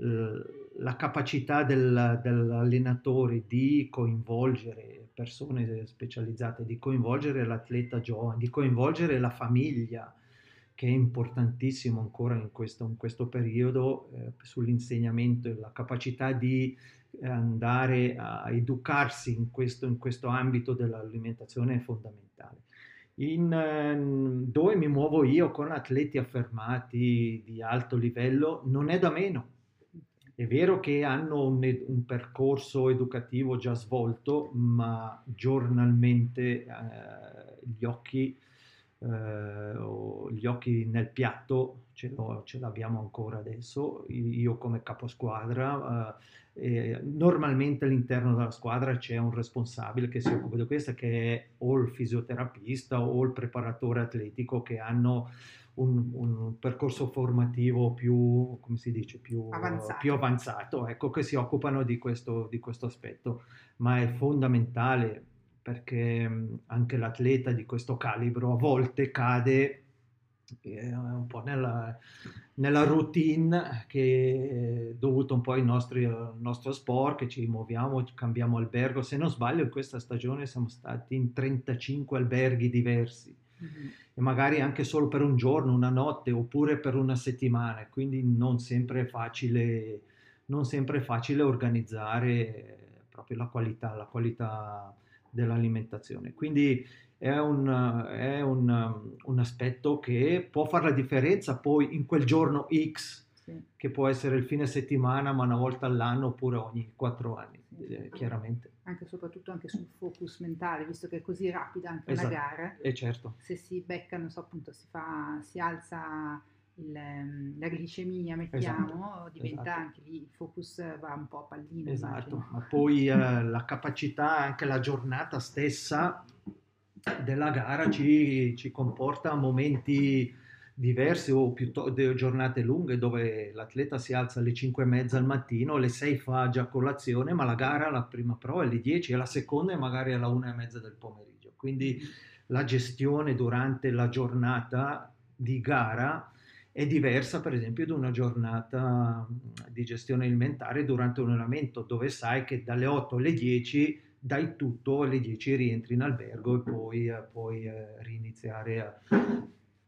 la capacità del, dell'allenatore di coinvolgere persone specializzate, di coinvolgere l'atleta giovane, di coinvolgere la famiglia, che è importantissimo ancora in questo, in questo periodo eh, sull'insegnamento e la capacità di andare a educarsi in questo, in questo ambito dell'alimentazione è fondamentale. In, ehm, dove mi muovo io con atleti affermati di alto livello non è da meno. È vero che hanno un, un percorso educativo già svolto, ma giornalmente eh, gli occhi eh, gli occhi nel piatto ce, ce, l'abbiamo ancora adesso, io come caposquadra, eh, normalmente all'interno della squadra c'è un responsabile che si occupa di questo, che è o il fisioterapista o il preparatore atletico che hanno un, un percorso formativo più, come si dice, più avanzato, più avanzato ecco, che si occupano di questo, di questo aspetto, ma è fondamentale perché anche l'atleta di questo calibro a volte cade un po' nella, nella routine che è dovuta un po' ai nostri, al nostro sport, che ci muoviamo, cambiamo albergo. Se non sbaglio, in questa stagione siamo stati in 35 alberghi diversi. Mm-hmm. E magari anche solo per un giorno, una notte oppure per una settimana, quindi non sempre è facile, non sempre è facile organizzare proprio la qualità, la qualità dell'alimentazione. Quindi è, un, è un, un, aspetto che può fare la differenza poi in quel giorno X, sì. che può essere il fine settimana, ma una volta all'anno oppure ogni quattro anni, sì. eh, chiaramente. Anche soprattutto anche sul focus mentale, visto che è così rapida anche esatto. una gara. E certo. Se si becca, non so, appunto, si, fa, si alza il, ehm, la glicemia, mettiamo, esatto, diventa esatto. anche lì il focus va un po' a pallino. Esatto, immagino. ma poi eh, la capacità, anche la giornata stessa della gara ci, ci comporta momenti diversi o piuttosto giornate lunghe dove l'atleta si alza alle 5 e mezza al mattino, alle 6 fa già colazione, ma la gara, la prima prova è alle 10 e la seconda è magari alla 1 e mezza del pomeriggio. Quindi la gestione durante la giornata di gara è diversa per esempio da una giornata di gestione alimentare durante un allenamento dove sai che dalle 8 alle 10 dai tutto, alle 10 rientri in albergo e poi eh, puoi eh, riniziare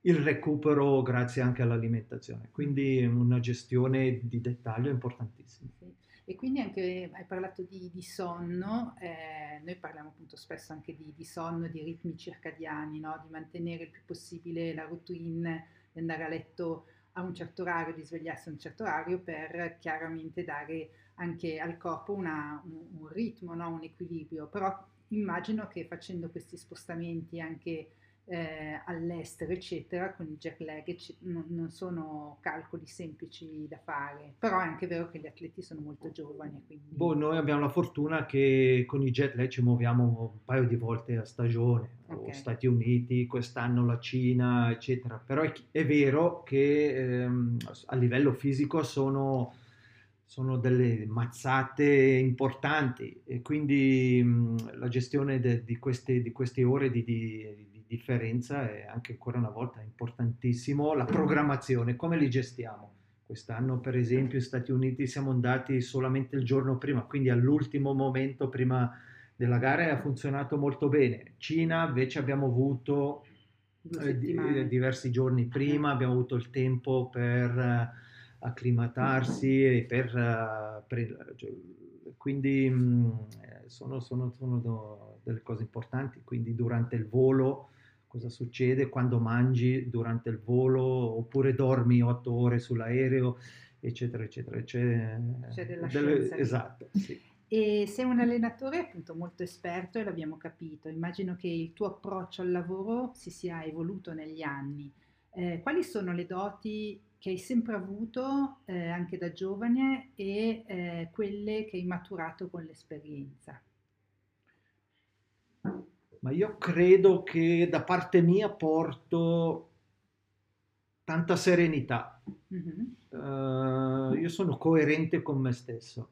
il recupero grazie anche all'alimentazione. Quindi una gestione di dettaglio importantissima. Sì. E quindi anche hai parlato di, di sonno, eh, noi parliamo appunto spesso anche di, di sonno, di ritmi circadiani, no? di mantenere il più possibile la routine di andare a letto a un certo orario, di svegliarsi a un certo orario per chiaramente dare anche al corpo una, un, un, ritmo, no? un equilibrio. Però immagino che facendo questi spostamenti anche eh, all'estero, eccetera, con il jet lag ecc- non, non, sono calcoli semplici da fare, però è anche vero che gli atleti sono molto giovani. Quindi... Boh, noi abbiamo la fortuna che con i jet lag ci muoviamo un paio di volte a stagione, okay. Stati Uniti, quest'anno la Cina, eccetera, però è, è vero che ehm, a livello fisico sono sono delle mazzate importanti e quindi mh, la gestione de, di, queste, di, queste, ore di, di, differenza è anche ancora una volta importantissimo. La programmazione, come li gestiamo? Quest'anno, per esempio, in Stati Uniti siamo andati solamente il giorno prima, quindi all'ultimo momento prima della gara e ha funzionato molto bene. Cina invece abbiamo avuto eh, diversi giorni prima, abbiamo avuto il tempo per uh, acclimatarsi e per, uh, per cioè, quindi mh, sono, sono, sono delle cose importanti, quindi durante il volo cosa succede quando mangi durante il volo oppure dormi otto ore sull'aereo, eccetera, eccetera. C'è, C'è della delle, Esatto, sì. E sei un allenatore appunto molto esperto e l'abbiamo capito, immagino che il tuo approccio al lavoro si sia evoluto negli anni. Eh, quali sono le doti che hai sempre avuto eh, anche da giovane e eh, quelle che hai maturato con l'esperienza? Ma io credo che da parte mia porto tanta serenità. Mm-hmm. Uh, io sono coerente con me stesso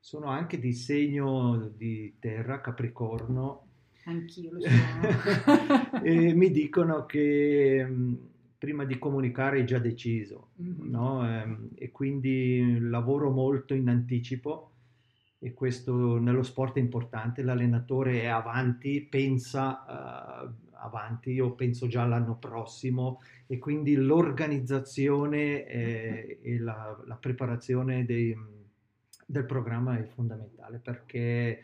sono anche di segno di terra, Capricorno. Anch'io lo sono. e mi dicono che mm, prima di comunicare hai già deciso, mm-hmm. no? Ehm, e quindi lavoro molto in anticipo e questo nello sport è importante, l'allenatore è avanti, pensa uh, avanti, io penso già all'anno prossimo e quindi l'organizzazione e, e la, la preparazione dei del programma è fondamentale perché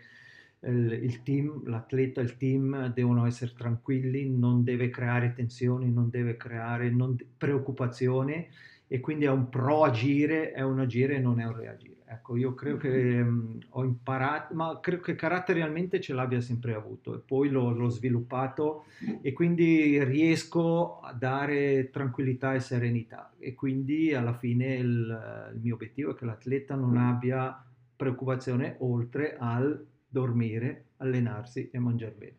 il, team, l'atleta, il team devono essere tranquilli, non deve creare tensioni, non deve creare non, preoccupazioni e quindi è un pro agire, è un agire e non è un reagire. Ecco, io credo che mh, mm, ho imparato, ma credo che caratterialmente ce l'abbia sempre avuto e poi l'ho, l'ho sviluppato e quindi riesco a dare tranquillità e serenità e quindi alla fine il, il mio obiettivo è che l'atleta non abbia preoccupazione oltre al dormire, allenarsi e mangiare bene.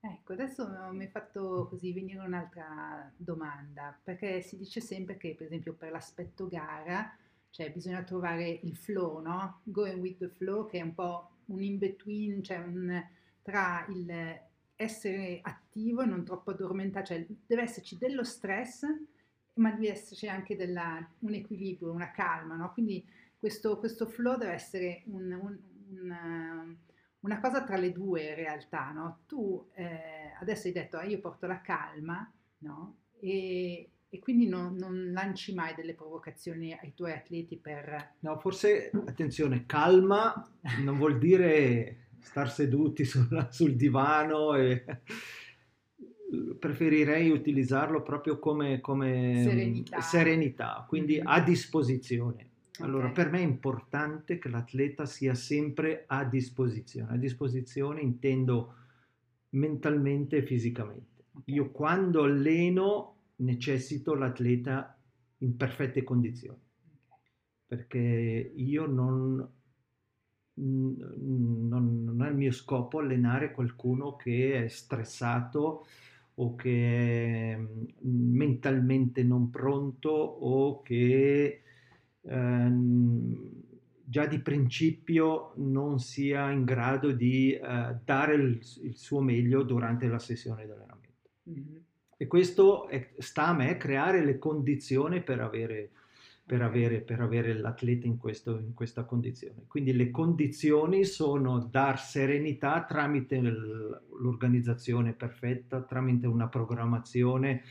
Ecco, adesso mi hai fatto così venire un'altra domanda, perché si dice sempre che per esempio per l'aspetto gara cioè bisogna trovare il flow, no? Going with the flow, che è un po' un in between, cioè un, tra il essere attivo e non troppo addormentato, cioè deve esserci dello stress, ma deve esserci anche della, un equilibrio, una calma, no? Quindi questo, questo flow deve essere un, un, una, una, cosa tra le due in realtà, no? Tu eh, adesso hai detto, ah, io porto la calma, no? E, e quindi non, non, lanci mai delle provocazioni ai tuoi atleti per... No, forse, attenzione, calma non vuol dire star seduti sul, sul divano e preferirei utilizzarlo proprio come, come serenità. serenità. quindi mm-hmm. a disposizione. Allora, okay. per me è importante che l'atleta sia sempre a disposizione. A disposizione intendo mentalmente e fisicamente. Okay. Io quando alleno necessito l'atleta in perfette condizioni, perché io non, non, non, è il mio scopo allenare qualcuno che è stressato o che è mentalmente non pronto o che ehm, già di principio non sia in grado di eh, dare il, il, suo meglio durante la sessione di allenamento. Mm-hmm. E questo è, sta a me creare le condizioni per avere, per avere, per avere l'atleta in, questo, in, questa condizione. Quindi le condizioni sono dar serenità tramite l'organizzazione perfetta, tramite una programmazione,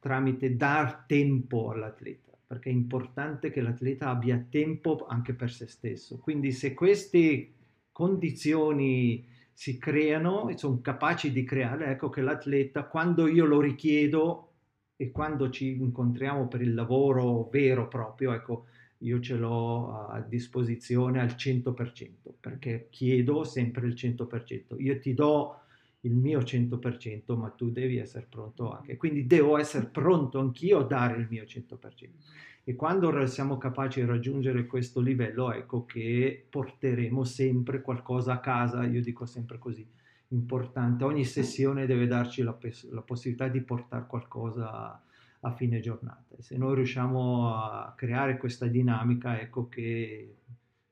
tramite dar tempo all'atleta perché è importante che l'atleta abbia tempo anche per se stesso. Quindi se queste condizioni si creano e sono capaci di creare, ecco che l'atleta quando io lo richiedo e quando ci incontriamo per il lavoro vero proprio, ecco, io ce l'ho a disposizione al 100%, perché chiedo sempre il 100%. Io ti do il mio 100%, ma tu devi essere pronto anche. Quindi devo essere pronto anch'io a dare il mio 100%. E quando siamo capaci di raggiungere questo livello, ecco che porteremo sempre qualcosa a casa, io dico sempre così, importante. Ogni sessione deve darci la, la possibilità di portare qualcosa a, fine giornata. E se noi riusciamo a creare questa dinamica, ecco che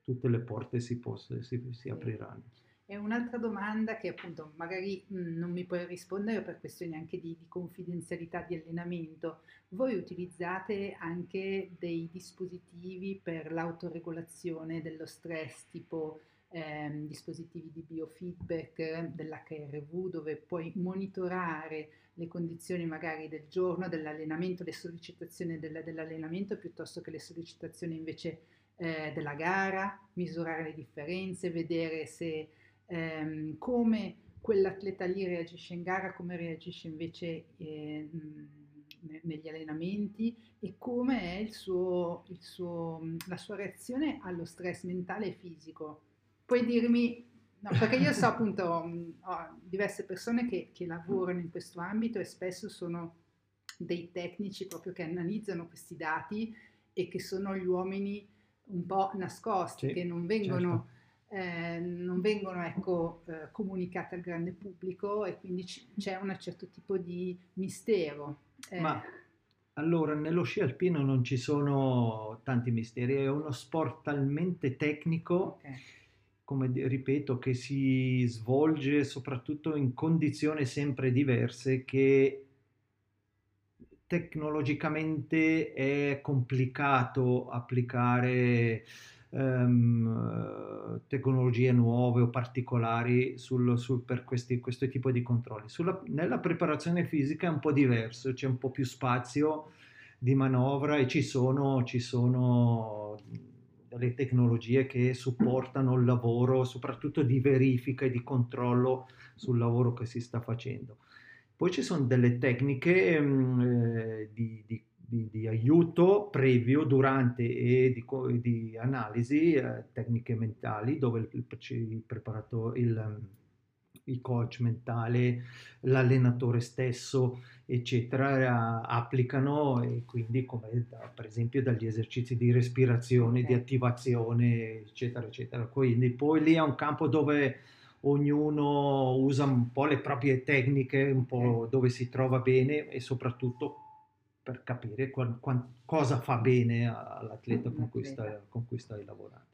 tutte le porte si, poss- si, si apriranno. E un'altra domanda che appunto magari mh, mm, non mi puoi rispondere per questioni anche di, di, confidenzialità di allenamento, voi utilizzate anche dei dispositivi per l'autoregolazione dello stress, tipo ehm, dispositivi di biofeedback dell'HRV dove puoi monitorare le condizioni magari del giorno, dell'allenamento, le sollecitazioni del, dell'allenamento piuttosto che le sollecitazioni invece eh, della gara, misurare le differenze, vedere se ehm, come quell'atleta lì reagisce in gara, come reagisce invece eh, negli allenamenti e come è il suo, il suo, la sua reazione allo stress mentale e fisico. Puoi dirmi, no, perché io so appunto, ho diverse persone che, che lavorano in questo ambito e spesso sono dei tecnici proprio che analizzano questi dati e che sono gli uomini un po' nascosti, sì, che non vengono, certo. Eh, non vengono ecco, eh, comunicati al grande pubblico e quindi c- c'è un certo tipo di mistero. Eh, Ma allora, nello sci alpino non ci sono tanti misteri, è uno sport talmente tecnico, okay. come ripeto, che si svolge soprattutto in condizioni sempre diverse che tecnologicamente è complicato applicare um, tecnologie nuove o particolari sul, sul, per questi, questo tipo di controlli. Sulla, nella preparazione fisica è un po' diverso, c'è un po' più spazio di manovra e ci sono, ci sono delle tecnologie che supportano il lavoro, soprattutto di verifica e di controllo sul lavoro che si sta facendo. Poi ci sono delle tecniche mh, eh, di, di, di, di, aiuto previo, durante e di, analisi, eh, tecniche mentali, dove il, il preparato, il, il coach mentale, l'allenatore stesso, eccetera, applicano e quindi come da, per esempio dagli esercizi di respirazione, di attivazione, eccetera, eccetera. Quindi poi lì è un campo dove ognuno usa un po' le proprie tecniche, un po' dove si trova bene e soprattutto per capire qual, qual, cosa fa bene all'atleta con cui, stai, con cui stai lavorando.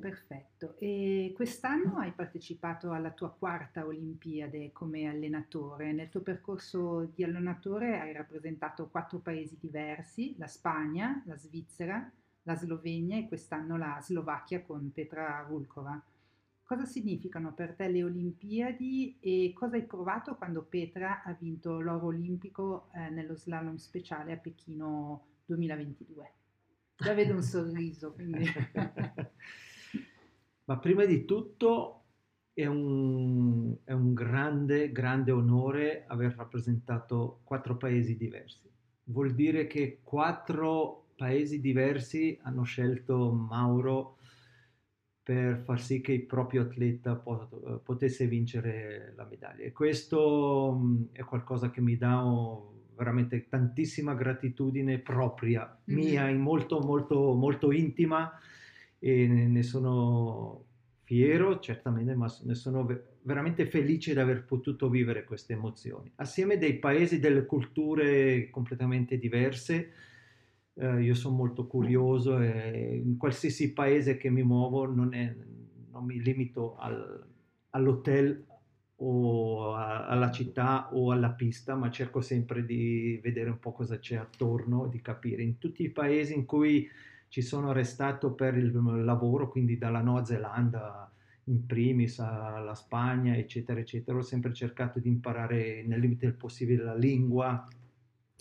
Perfetto. E quest'anno hai partecipato alla tua quarta Olimpiade come allenatore. Nel tuo percorso di allenatore hai rappresentato quattro paesi diversi, la Spagna, la Svizzera, la Slovenia e quest'anno la Slovacchia con Petra Vulkova. Cosa significano per te le Olimpiadi e cosa hai provato quando Petra ha vinto l'oro olimpico eh, nello slalom speciale a Pechino 2022? Già vedo un sorriso, quindi... Ma prima di tutto è un, è un grande, grande onore aver rappresentato quattro paesi diversi. Vuol dire che quattro paesi diversi hanno scelto Mauro per far sì che il proprio atleta potesse vincere la medaglia. E questo mm, è qualcosa che mi dà veramente tantissima gratitudine propria, mm-hmm. mia, molto, molto, molto intima e ne sono fiero, certamente, ma ne sono veramente felice di aver potuto vivere queste emozioni. Assieme dei paesi, delle culture completamente diverse, eh, io sono molto curioso e in qualsiasi paese che mi muovo non, è, non mi limito al, all'hotel o a, alla città o alla pista, ma cerco sempre di vedere un po' cosa c'è attorno, di capire. In tutti i paesi in cui ci sono restato per il lavoro, quindi dalla Nuova Zelanda in primis alla Spagna, eccetera, eccetera, ho sempre cercato di imparare nel limite del possibile la lingua,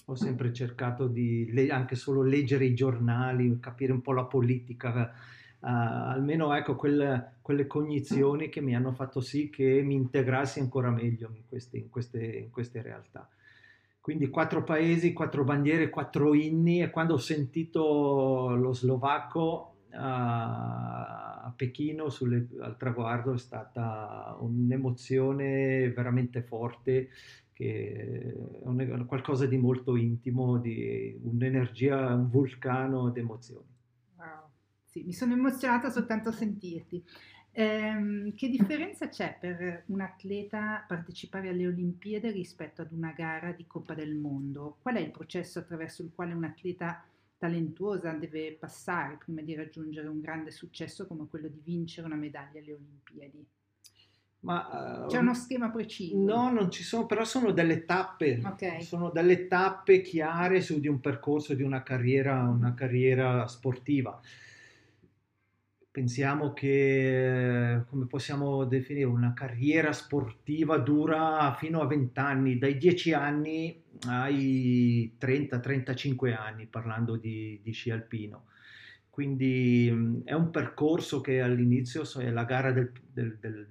ho sempre cercato di le- anche solo leggere i giornali, capire un po' la politica, uh, almeno ecco quelle, quelle, cognizioni che mi hanno fatto sì che mi integrassi ancora meglio in queste, in queste, in queste realtà. Quindi quattro paesi, quattro bandiere, quattro inni e quando ho sentito lo slovacco uh, a Pechino sulle, al traguardo è stata un'emozione veramente forte che è qualcosa di molto intimo, di un'energia, un vulcano di emozioni. Wow, sì, mi sono emozionata soltanto a sentirti. Eh, che differenza c'è per un atleta partecipare alle Olimpiadi rispetto ad una gara di Coppa del Mondo? Qual è il processo attraverso il quale un atleta talentuosa deve passare prima di raggiungere un grande successo come quello di vincere una medaglia alle Olimpiadi? Ma, C'è uno schema preciso? No, non ci sono, però sono delle tappe, okay. sono delle tappe chiare su di un percorso, di una carriera, una carriera sportiva. Pensiamo che, come possiamo definire, una carriera sportiva dura fino a 20 anni, dai 10 anni ai 30-35 anni, parlando di, di sci alpino quindi è un percorso che all'inizio è la gara del, del, del,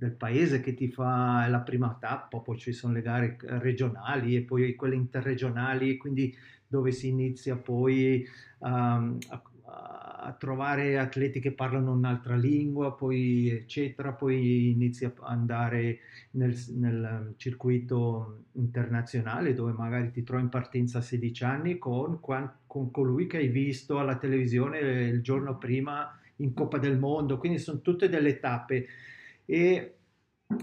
del paese che ti fa la prima tappa, poi ci sono le gare regionali e poi quelle interregionali, quindi dove si inizia poi um, a, a, trovare atleti che parlano un'altra lingua, poi eccetera, poi inizi a andare nel, nel circuito internazionale dove magari ti trovi in partenza a 16 anni con, con colui che hai visto alla televisione il giorno prima in Coppa del Mondo, quindi sono tutte delle tappe e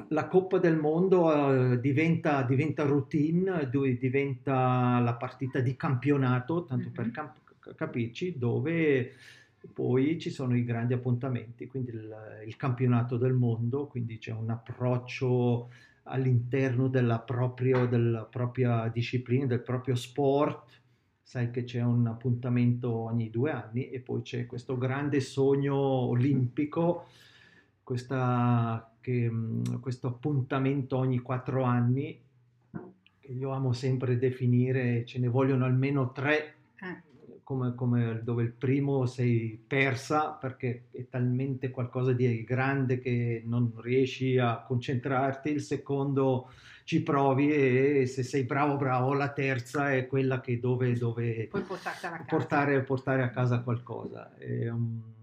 la Coppa del Mondo uh, diventa, diventa, routine, diventa la partita di campionato, tanto mm-hmm. per camp- capirci, dove poi ci sono i grandi appuntamenti, quindi il, il, campionato del mondo, quindi c'è un approccio all'interno della, proprio, della propria disciplina, del proprio sport, sai che c'è un appuntamento ogni due anni e poi c'è questo grande sogno olimpico, questa, che, questo appuntamento ogni quattro anni, che io amo sempre definire, ce ne vogliono almeno tre, eh. come, come dove il primo sei persa perché è talmente qualcosa di grande che non riesci a concentrarti, il secondo ci provi e se sei bravo bravo la terza è quella che dove, dove portare, portare, a casa qualcosa. Um,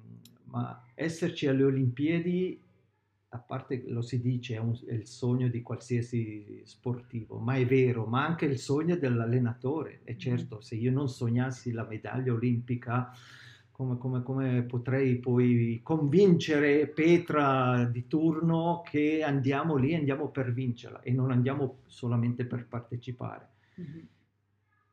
ma esserci alle Olimpiadi, a parte lo si dice, è, un, è, il sogno di qualsiasi sportivo, ma è vero, ma anche il sogno dell'allenatore. E certo, se io non sognassi la medaglia olimpica, come, come, come, potrei poi convincere Petra di turno che andiamo lì, andiamo per vincerla e non andiamo solamente per partecipare. Mm-hmm.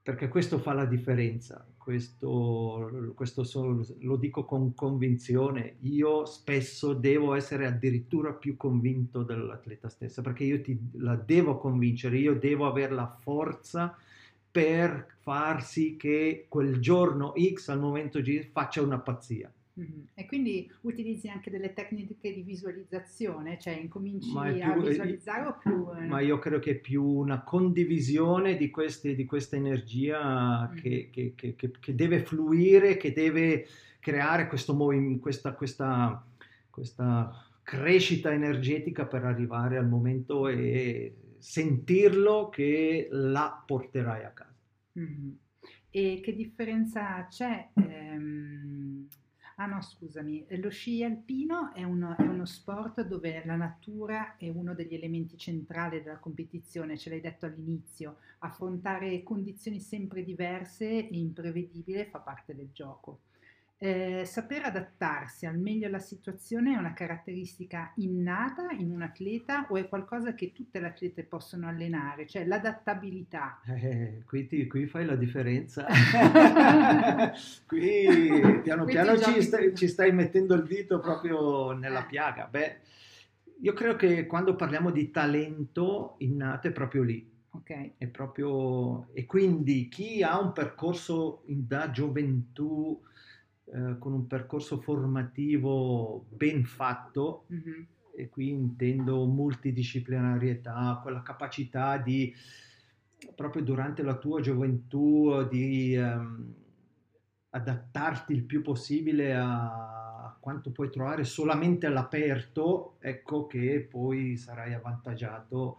Perché questo fa la differenza, questo, questo solo, lo dico con convinzione, io spesso devo essere addirittura più convinto dell'atleta stessa, perché io ti, la devo convincere, io devo avere la forza per far sì che quel giorno X al momento G faccia una pazzia. Mm-hmm. E quindi utilizzi anche delle tecniche di visualizzazione, cioè incominci più, a eh, visualizzare o più... Eh? Ma io credo che è più una condivisione di, queste, di questa energia mm-hmm. che, che, che, che, deve fluire, che deve creare questo movimento, questa, questa, questa crescita energetica per arrivare al momento e sentirlo che la porterai a casa. Mm-hmm. E che differenza c'è? Ehm... Ah no, scusami, lo sci alpino è uno, è uno, sport dove la natura è uno degli elementi centrali della competizione, ce l'hai detto all'inizio, affrontare condizioni sempre diverse e imprevedibili fa parte del gioco. Eh, saper adattarsi al meglio alla situazione è una caratteristica innata in un atleta o è qualcosa che tutte le atlete possono allenare, cioè l'adattabilità? Eh, qui, ti, qui, fai la differenza. qui piano qui piano ci stai, ci stai, mettendo il dito proprio nella eh. piaga. Beh, io credo che quando parliamo di talento innato è proprio lì. Okay. È proprio... E quindi chi ha un percorso da gioventù eh, con un percorso formativo ben fatto, mm-hmm. e qui intendo multidisciplinarietà, quella capacità di, proprio durante la tua gioventù, di ehm, adattarti il più possibile a quanto puoi trovare solamente all'aperto, ecco che poi sarai avvantaggiato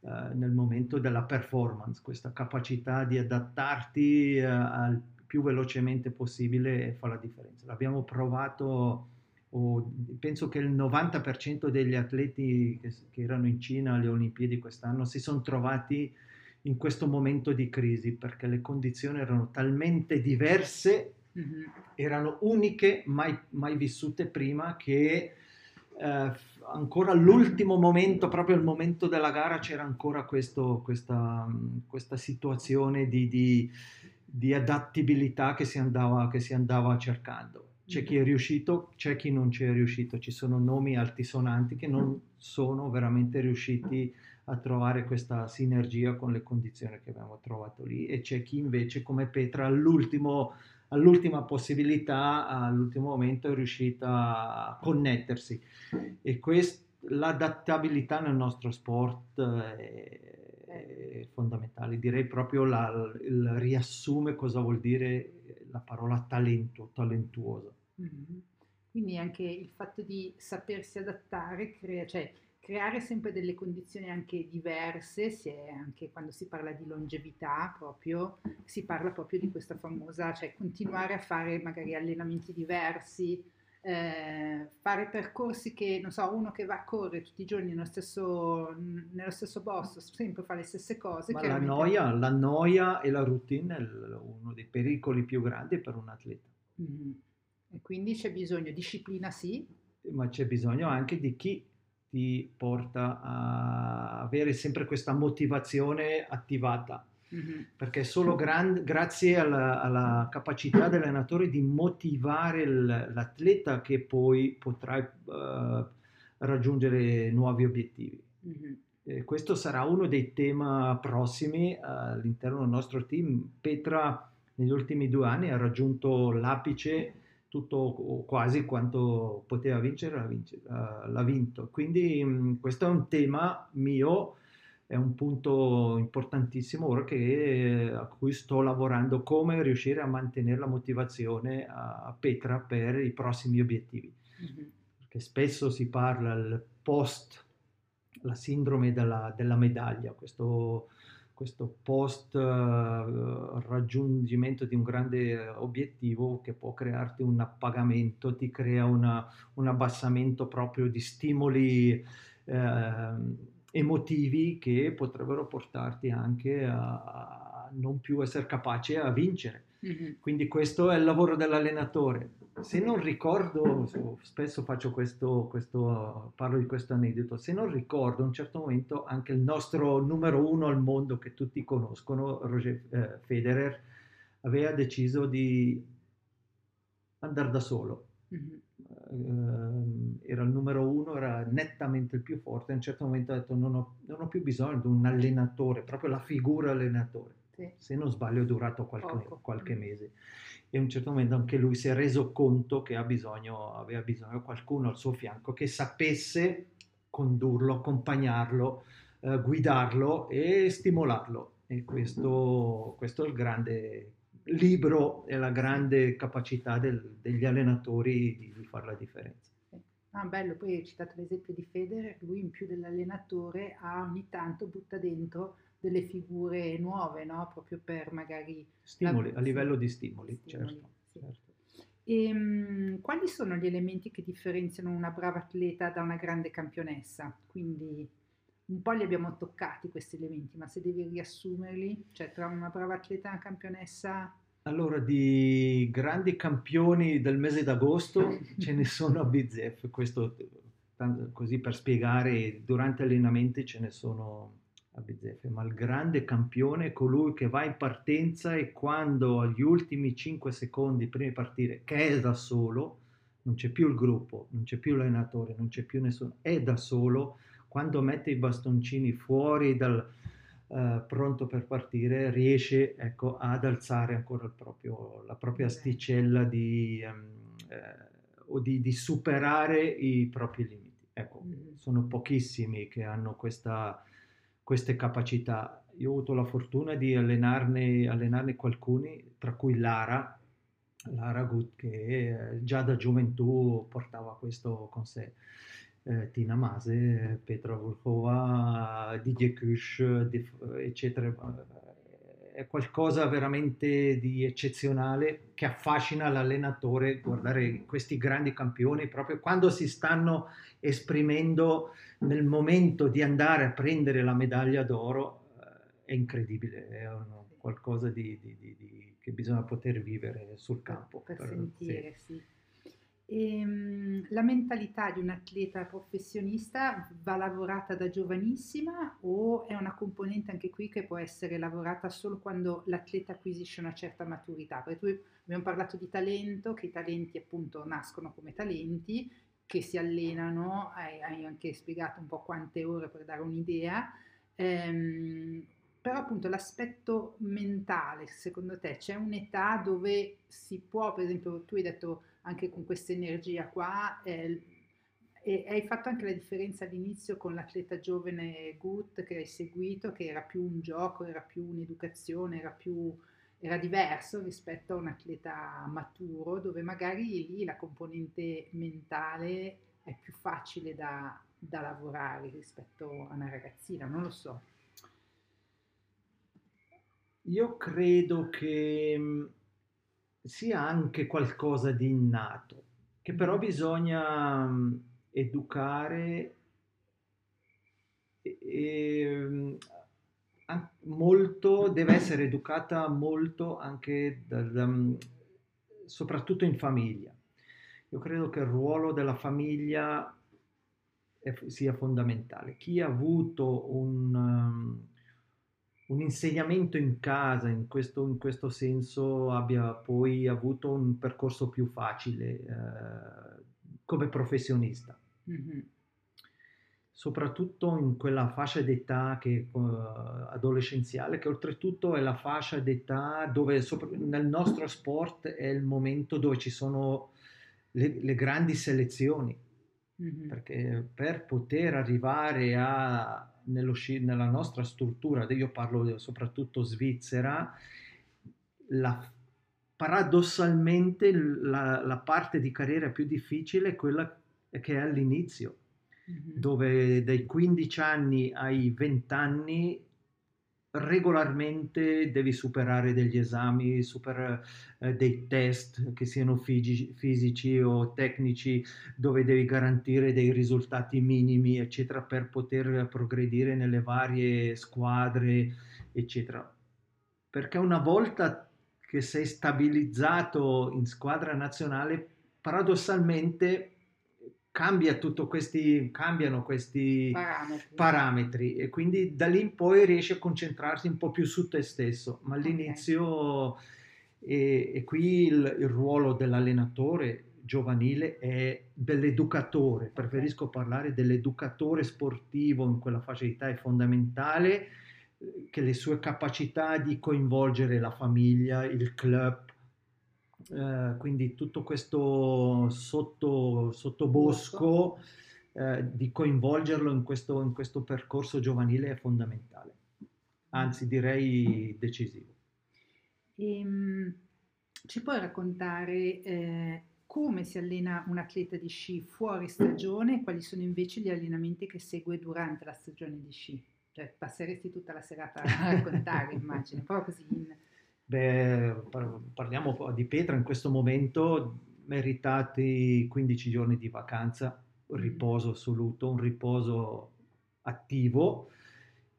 eh, nel momento della performance, questa capacità di adattarti eh, al più velocemente possibile fa la differenza. L'abbiamo provato, oh, penso che il 90% degli atleti che, che, erano in Cina alle Olimpiadi quest'anno si sono trovati in questo momento di crisi perché le condizioni erano talmente diverse, mm-hmm. erano uniche, mai, mai vissute prima, che eh, ancora all'ultimo momento, proprio al momento della gara, c'era ancora questo, questa, questa situazione di, di di adattabilità che si andava, che si andava cercando. C'è chi è riuscito, c'è chi non ci è riuscito, ci sono nomi altisonanti che non sono veramente riusciti a trovare questa sinergia con le condizioni che abbiamo trovato lì. E c'è chi invece come Petra all'ultimo, all'ultima possibilità, all'ultimo momento è riuscita a connettersi. E quest, l'adattabilità nel nostro sport è, fondamentali. Direi proprio la, il riassume cosa vuol dire la parola talento, talentuoso. Mm-hmm. Quindi anche il fatto di sapersi adattare crea, cioè, creare sempre delle condizioni anche diverse, è anche quando si parla di longevità proprio, si parla proprio di questa famosa, cioè continuare a fare magari allenamenti diversi, eh, fare percorsi che, non so, uno che va a correre tutti i giorni nello stesso, nello stesso posto, sempre fa le stesse cose. Ma la noia, la noia e la routine è uno dei pericoli più grandi per un atleta. Mm-hmm. E quindi c'è bisogno, disciplina sì. Ma c'è bisogno anche di chi ti porta a avere sempre questa motivazione attivata. Mm-hmm. Perché solo gran, grazie alla, alla, capacità dell'allenatore di motivare il, l'atleta che poi potrà uh, raggiungere nuovi obiettivi. Mm-hmm. Eh, questo sarà uno dei temi prossimi uh, all'interno del nostro team. Petra negli ultimi due anni ha raggiunto l'apice tutto o quasi quanto poteva vincere l'ha, vinto. Quindi mh, questo è un tema mio, è un punto importantissimo ora che, a cui sto lavorando, come riuscire a mantenere la motivazione a, Petra per i prossimi obiettivi. Mm-hmm. Perché spesso si parla al post, la sindrome della, della medaglia, questo questo post uh, raggiungimento di un grande obiettivo che può crearti un appagamento, ti crea una, un abbassamento proprio di stimoli eh, emotivi che potrebbero portarti anche a, non più essere capace a vincere. Mm-hmm. Quindi questo è il lavoro dell'allenatore. Se non ricordo, spesso faccio questo, questo, parlo di questo aneddoto, se non ricordo, a un certo momento anche il nostro numero uno al mondo che tutti conoscono, Roger eh, Federer, aveva deciso di andare da solo. Mm-hmm. Uh, era il numero uno, era nettamente il più forte. A un certo momento ha detto: non ho, non ho più bisogno di un allenatore, proprio la figura allenatore sì. se non sbaglio è durato qualche, qualche, mm. mese e a un certo momento anche lui si è reso conto che bisogno, aveva bisogno di qualcuno al suo fianco che sapesse condurlo, accompagnarlo, eh, guidarlo e stimolarlo. E questo, questo, è il grande libro e la grande capacità del, degli allenatori di, di fare la differenza. Ah, bello, poi hai citato l'esempio di Federer, lui in più dell'allenatore ha ogni tanto butta dentro delle figure nuove, no? Proprio per magari... Stimoli, la... a livello di stimoli, stimoli certo. Sì. certo. E, um, quali sono gli elementi che differenziano una brava atleta da una grande campionessa? Quindi un po' li abbiamo toccati questi elementi, ma se devi riassumerli, cioè tra una brava atleta e una campionessa... Allora, di grandi campioni del mese d'agosto ce ne sono a Bizef, questo così per spiegare, durante allenamenti ce ne sono a Bizzeffe, ma il grande campione è colui che va in partenza e quando agli ultimi 5 secondi prima di partire, che è da solo, non c'è più il gruppo, non c'è più l'allenatore, non c'è più nessuno, è da solo, quando mette i bastoncini fuori dal uh, pronto per partire, riesce ecco, ad alzare ancora proprio, la propria asticella di, um, eh, o di, di superare i propri limiti. Ecco, mm. sono pochissimi che hanno questa queste capacità. Io ho avuto la fortuna di allenarne, allenarne qualcuni, tra cui Lara, Lara Gut, che eh, già da gioventù portava questo con sé. Eh, Tina Mase, Petra Volkova, Didier Kush, eccetera. È qualcosa veramente di eccezionale che affascina l'allenatore guardare questi grandi campioni proprio quando si stanno esprimendo nel momento di andare a prendere la medaglia d'oro eh, è incredibile, è un, qualcosa di, di, di, che bisogna poter vivere sul campo. Per, per sentire, sì. sì. E, um, la mentalità di un atleta professionista va lavorata da giovanissima o è una componente anche qui che può essere lavorata solo quando l'atleta acquisisce una certa maturità? Perché tu abbiamo parlato di talento, che i talenti appunto nascono come talenti che si allenano, hai, hai, anche spiegato un po' quante ore per dare un'idea, ehm, però appunto l'aspetto mentale, secondo te c'è un'età dove si può, per esempio tu hai detto anche con questa energia qua, eh, e hai fatto anche la differenza all'inizio con l'atleta giovane Gut che hai seguito, che era più un gioco, era più un'educazione, era più era diverso rispetto a un atleta maturo dove magari lì la componente mentale è più facile da, da lavorare rispetto a una ragazzina, non lo so. Io credo che sia anche qualcosa di innato, che però bisogna educare e, e, molto, deve essere educata molto anche da, da, soprattutto in famiglia. Io credo che il ruolo della famiglia è, sia fondamentale. Chi ha avuto un, un insegnamento in casa in questo, in questo, senso abbia poi avuto un percorso più facile eh, come professionista. Mm-hmm soprattutto in quella fascia d'età che, uh, adolescenziale, che oltretutto è la fascia d'età dove sopra, nel nostro sport è il momento dove ci sono le, le grandi selezioni, mm-hmm. perché per poter arrivare a, nello, nella nostra struttura, io parlo soprattutto svizzera, la, paradossalmente la, la parte di carriera più difficile è quella che è all'inizio dove dai 15 anni ai 20 anni regolarmente devi superare degli esami, super, eh, dei test che siano figi, fisici o tecnici, dove devi garantire dei risultati minimi, eccetera, per poter progredire nelle varie squadre, eccetera. Perché una volta che sei stabilizzato in squadra nazionale, paradossalmente cambia tutto questi, cambiano questi parametri. parametri. e quindi da lì in poi riesci a concentrarti un po' più su te stesso, ma all'inizio okay. e, e, qui il, il, ruolo dell'allenatore giovanile è dell'educatore, preferisco okay. parlare dell'educatore sportivo in quella fascia di età è fondamentale eh, che le sue capacità di coinvolgere la famiglia, il club, eh, quindi tutto questo sotto, sottobosco eh, di coinvolgerlo in questo, in questo percorso giovanile è fondamentale, anzi direi decisivo. Ehm, ci puoi raccontare eh, come si allena un atleta di sci fuori stagione e quali sono invece gli allenamenti che segue durante la stagione di sci? Cioè, passeresti tutta la serata a raccontare, immagino, però così in Beh, parliamo di Petra in questo momento, meritati 15 giorni di vacanza, un mm. riposo assoluto, un riposo attivo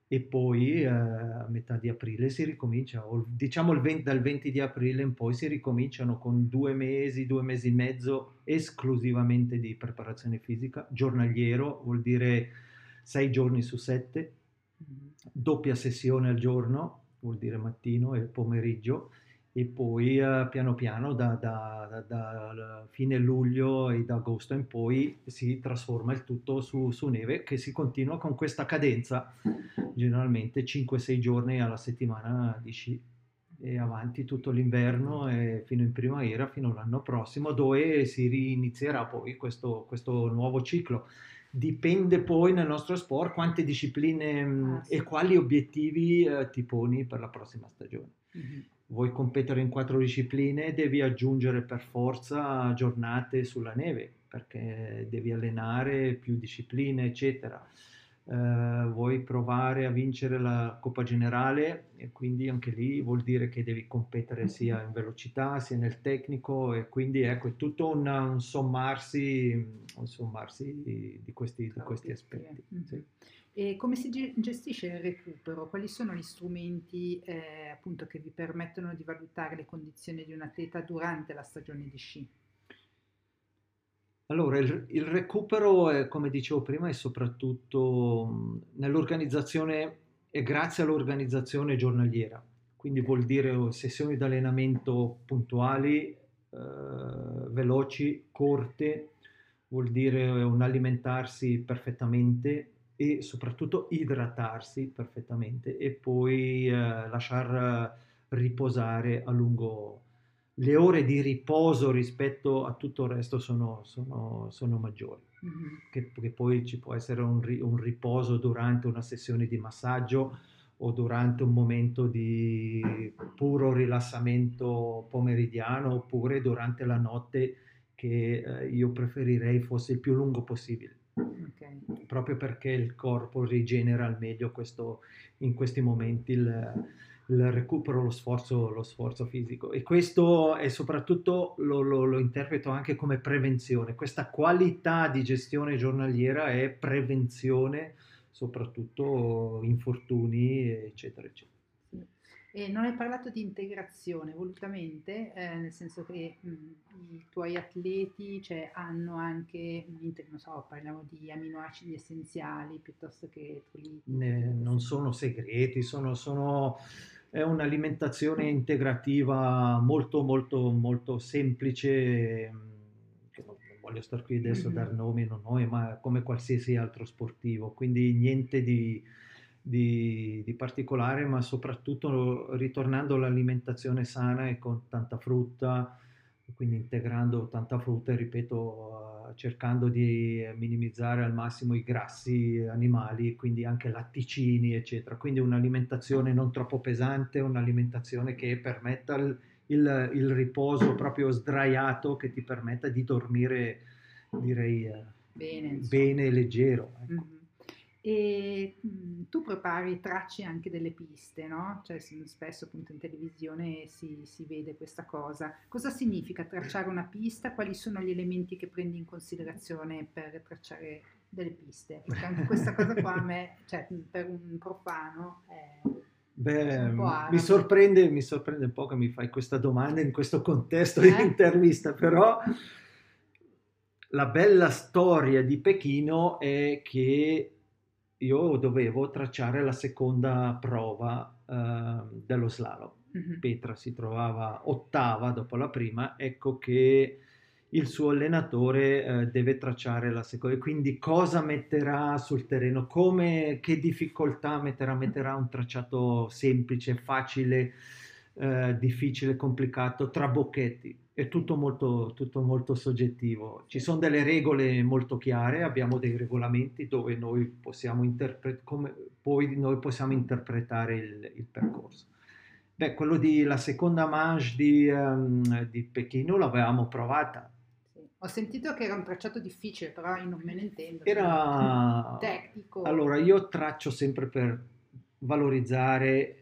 e poi eh, a metà di aprile si ricomincia, o diciamo 20, dal 20 di aprile in poi si ricominciano con due mesi, due mesi e mezzo esclusivamente di preparazione fisica, giornaliero, vuol dire sei giorni su sette, mm. doppia sessione al giorno, vuol dire mattino e pomeriggio, e poi uh, piano piano da, da, da, da, fine luglio e da agosto in poi si trasforma il tutto su, su, neve che si continua con questa cadenza, generalmente 5-6 giorni alla settimana di sci e avanti tutto l'inverno e fino in primavera, fino all'anno prossimo, dove si rinizierà poi questo, questo nuovo ciclo dipende poi nel nostro sport quante discipline mm, ah, sì. e quali obiettivi eh, ti poni per la prossima stagione. Mm-hmm. Vuoi competere in quattro discipline, devi aggiungere per forza giornate sulla neve perché devi allenare più discipline, eccetera eh, vuoi provare a vincere la Coppa Generale e quindi anche lì vuol dire che devi competere sia in velocità sia nel tecnico e quindi ecco è tutto un, un sommarsi, un sommarsi di, questi, di questi aspetti. Mm-hmm. Sì. E come si gestisce il recupero? Quali sono gli strumenti eh, appunto che vi permettono di valutare le condizioni di un atleta durante la stagione di sci? Allora, il, il recupero, è, come dicevo prima, è soprattutto nell'organizzazione e grazie all'organizzazione giornaliera. Quindi vuol dire sessioni di allenamento puntuali, eh, veloci, corte, vuol dire un alimentarsi perfettamente e soprattutto idratarsi perfettamente e poi eh, lasciar riposare a lungo, le ore di riposo rispetto a tutto il resto sono, sono, sono maggiori. Mm-hmm. Che, che, poi ci può essere un, un, riposo durante una sessione di massaggio o durante un momento di puro rilassamento pomeridiano oppure durante la notte che eh, io preferirei fosse il più lungo possibile. Okay. Proprio perché il corpo rigenera al meglio questo, in questi momenti il, il recupero, lo sforzo, lo sforzo, fisico. E questo è soprattutto lo, lo, lo, interpreto anche come prevenzione. Questa qualità di gestione giornaliera è prevenzione, soprattutto infortuni, eccetera, eccetera. E non hai parlato di integrazione volutamente, eh, nel senso che mh, i tuoi atleti cioè, hanno anche, non so, parliamo di aminoacidi essenziali piuttosto che Ne, non sono segreti, sono, sono, è un'alimentazione integrativa molto molto molto semplice, che non, voglio stare qui adesso a mm-hmm. dar nomi, non noi, ma come qualsiasi altro sportivo, quindi niente di di, di, particolare, ma soprattutto ritornando all'alimentazione sana e con tanta frutta, quindi integrando tanta frutta ripeto, uh, cercando di minimizzare al massimo i grassi animali, quindi anche latticini, eccetera. Quindi un'alimentazione non troppo pesante, un'alimentazione che permetta il, il, il riposo proprio sdraiato, che ti permetta di dormire, direi, uh, bene, bene e leggero. Ecco. Mm-hmm. E mh, mhmm, tu prepari, tracci anche delle piste, no? Cioè spesso appunto in televisione si, si, vede questa cosa. Cosa significa tracciare una pista? Quali sono gli elementi che prendi in considerazione per tracciare delle piste? Perché anche questa cosa qua a me, cioè per un profano è... Beh, mi sorprende, mi sorprende un po' che mi fai questa domanda in questo contesto eh? di intervista, però la bella storia di Pechino è che io dovevo tracciare la seconda prova eh, dello slalom. Mm-hmm. Petra si trovava ottava dopo la prima, ecco che il suo allenatore eh, deve tracciare la seconda. Quindi cosa metterà sul terreno? Come, che difficoltà metterà? Metterà un tracciato semplice, facile, eh, difficile, complicato, tra bocchetti è tutto molto, tutto molto soggettivo. Ci sono delle regole molto chiare, abbiamo dei regolamenti dove noi possiamo, interpre- come, poi noi possiamo interpretare il, il, percorso. Beh, quello di la seconda manche di, um, di Pechino l'avevamo provata. Ho sentito che era un tracciato difficile, però io non me ne intendo. Era tecnico. Allora, io traccio sempre per valorizzare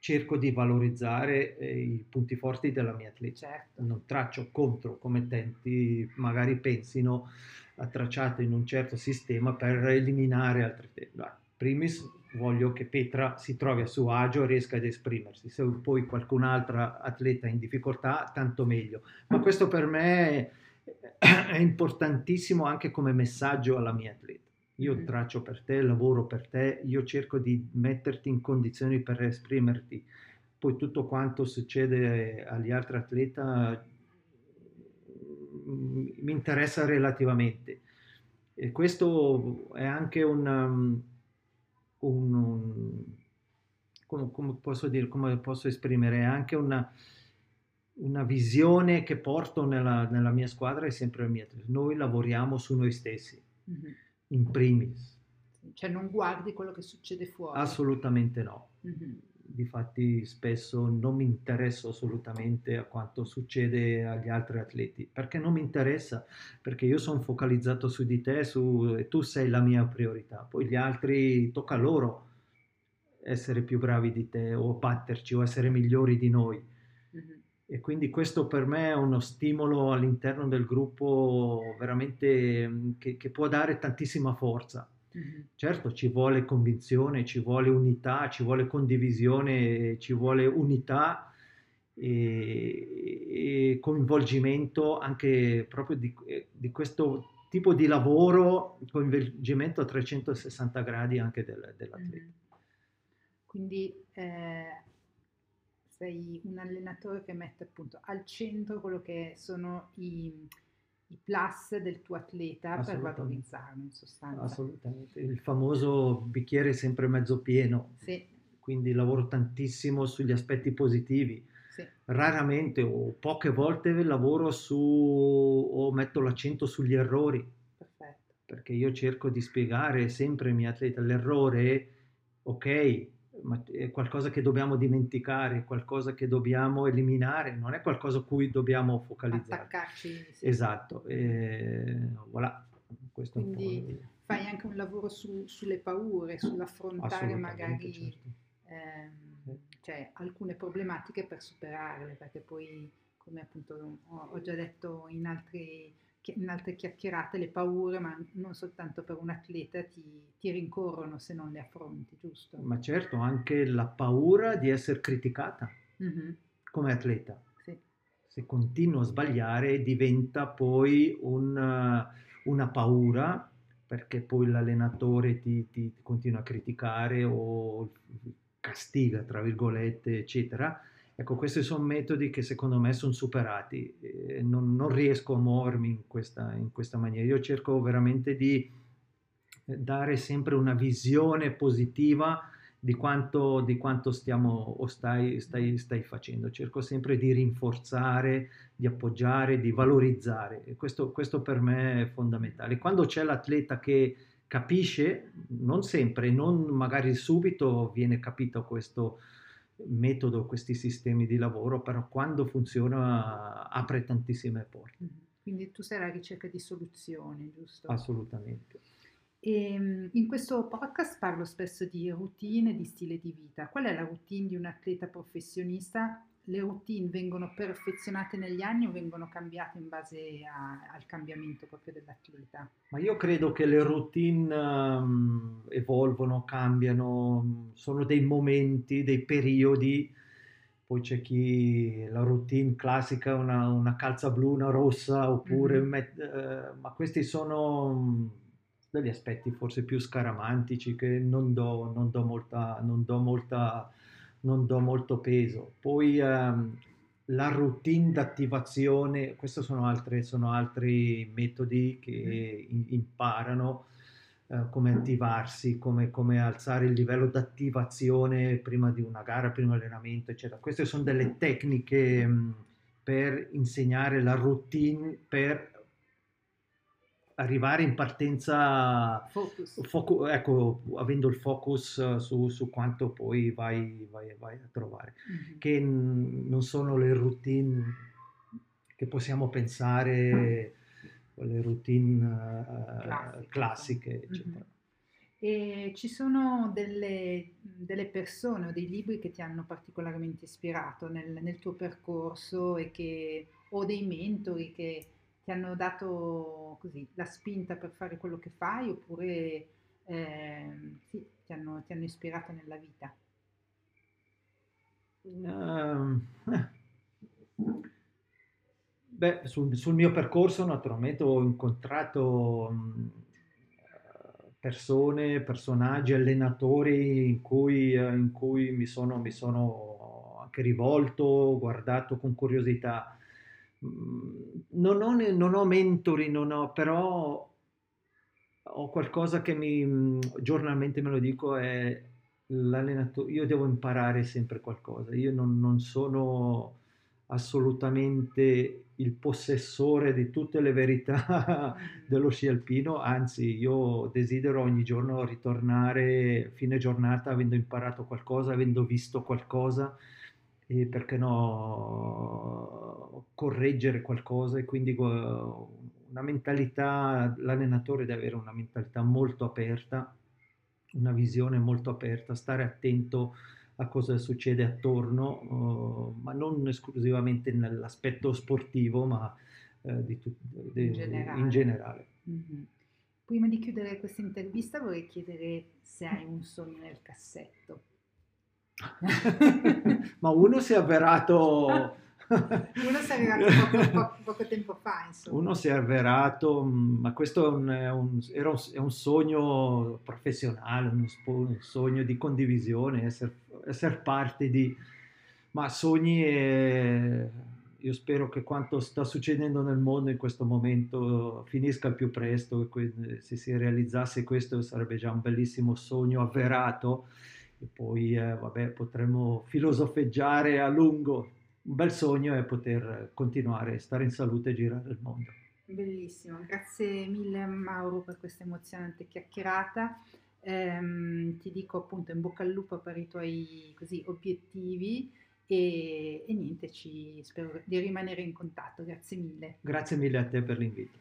cerco di valorizzare eh, i punti forti della mia atleta. Certo. Non traccio contro come tenti magari pensino a tracciato in un certo sistema per eliminare altri tempi. Primis voglio che Petra si trovi a suo agio e riesca ad esprimersi. Se poi qualcun'altra atleta in difficoltà, tanto meglio. Ma questo per me è importantissimo anche come messaggio alla mia atleta io mm. traccio per te, lavoro per te, io cerco di metterti in condizioni per esprimerti. Poi tutto quanto succede agli altri atleti mm, mi interessa relativamente. E questo è anche un, um, un, un come, come, posso dire, come posso esprimere, è anche una, una visione che porto nella, nella, mia squadra e sempre la mia. Noi lavoriamo su noi stessi. Mm-hmm in primis. Cioè non guardi quello che succede fuori? Assolutamente no. Mm-hmm. Difatti spesso non mi interesso assolutamente a quanto succede agli altri atleti, perché non mi interessa, perché io sono focalizzato su di te su, e tu sei la mia priorità. Poi gli altri tocca a loro essere più bravi di te o batterci o essere migliori di noi. E quindi questo per me è uno stimolo all'interno del gruppo veramente mm, che, che può dare tantissima forza. Mm-hmm. Certo, ci vuole convinzione, ci vuole unità, ci vuole condivisione, ci vuole unità e, e coinvolgimento anche proprio di, di, questo tipo di lavoro, coinvolgimento a 360 gradi anche del, dell'atleta. Mm-hmm. Quindi eh, sei un allenatore che mette appunto al centro quello che sono i, i plus del tuo atleta per valorizzarlo in sostanza. Assolutamente, il famoso bicchiere sempre mezzo pieno. Sì. Quindi lavoro tantissimo sugli aspetti positivi. Sì. Raramente o poche volte lavoro su o metto l'accento sugli errori. Perfetto. Perché io cerco di spiegare sempre ai miei atleti l'errore, ok, è qualcosa che dobbiamo dimenticare, qualcosa che dobbiamo eliminare, non è qualcosa a cui dobbiamo focalizzare. Attaccarci. Sì. Esatto, e voilà. Questo Quindi fai anche un lavoro su, sulle paure, sull'affrontare magari certo. ehm, sì. cioè, alcune problematiche per superarle, perché poi, come appunto ho, ho già detto in altri in altre chiacchierate le paure, ma non soltanto per un atleta, ti, ti, rincorrono se non le affronti, giusto? Ma certo, anche la paura di essere criticata mm-hmm. come atleta. Sì. Se continuo a sbagliare diventa poi un, una paura perché poi l'allenatore ti, ti, ti continua a criticare o castiga, tra virgolette, eccetera Ecco, questi sono metodi che secondo me sono superati, eh, non, non, riesco a muovermi in questa, in questa, maniera. Io cerco veramente di eh, dare sempre una visione positiva di quanto, di quanto stiamo o stai, stai, stai, facendo. Cerco sempre di rinforzare, di appoggiare, di valorizzare e questo, questo per me è fondamentale. Quando c'è l'atleta che capisce, non sempre, non magari subito viene capito questo metodo, questi sistemi di lavoro, però quando funziona apre tantissime porte. Mm-hmm. Quindi tu sei alla ricerca di soluzioni, giusto? Assolutamente. E ehm, in questo podcast parlo spesso di routine e di stile di vita. Qual è la routine di un atleta professionista le routine vengono perfezionate negli anni o vengono cambiate in base a, al cambiamento proprio dell'atleta? Ma io credo che le routine um, evolvono, cambiano, sono dei momenti, dei periodi. Poi c'è chi la routine classica, una, una calza blu, una rossa, oppure, mm-hmm. met, uh, ma questi sono mm, degli aspetti forse più scaramantici che non do, non do molta, non do molta non do molto peso. Poi um, la routine d'attivazione, questi sono, altre, sono altri metodi che mm. in, imparano uh, come attivarsi, come, come, alzare il livello d'attivazione prima di una gara, prima di allenamento, eccetera. Queste sono delle tecniche um, per insegnare la routine per arrivare in partenza, focus. Focu, ecco, avendo il focus eh, su, su quanto poi vai, vai, vai a trovare, mm-hmm. che n- non sono le routine che possiamo pensare, le routine uh, classiche, classiche mm-hmm. eccetera. Mm-hmm. E ci sono delle, delle, persone o dei libri che ti hanno particolarmente ispirato nel, nel tuo percorso e che, o dei mentori che ti hanno dato così la spinta per fare quello che fai oppure eh, sì, ti, hanno, ti hanno ispirato nella vita? Uh, beh, sul, sul, mio percorso naturalmente ho incontrato persone, personaggi, allenatori in cui, in cui mi, sono, mi sono anche rivolto, guardato con curiosità Mm, non ho, non ho mentori, non ho, però ho qualcosa che mi mm, giornalmente me lo dico è l'allenatore, io devo imparare sempre qualcosa, io non, non, sono assolutamente il possessore di tutte le verità dello sci alpino, anzi io desidero ogni giorno ritornare fine giornata avendo imparato qualcosa, avendo visto qualcosa e perché no correggere qualcosa e quindi una mentalità, l'allenatore deve avere una mentalità molto aperta, una visione molto aperta, stare attento a cosa succede attorno, uh, ma non esclusivamente nell'aspetto sportivo, ma uh, di tut- di, in generale. In generale. Mm-hmm. Prima di chiudere questa intervista vorrei chiedere se hai un sogno nel cassetto. Ma uno si è avverato... uno si è avverato poco, poco, poco, tempo fa, insomma. Uno si è avverato, mm, ma questo è un, è un, è un sogno professionale, un, un, sogno di condivisione, essere, essere parte di... Ma sogni e io spero che quanto sta succedendo nel mondo in questo momento finisca al più presto se si realizzasse questo sarebbe già un bellissimo sogno avverato e poi eh, vabbè, potremmo filosofeggiare a lungo. Un bel sogno è poter continuare, stare in salute e girare il mondo. Bellissimo, grazie mille Mauro per questa emozionante chiacchierata. Ehm, ti dico appunto in bocca al lupo per i tuoi così, obiettivi e, e niente, ci, spero di rimanere in contatto. Grazie mille. Grazie mille a te per l'invito.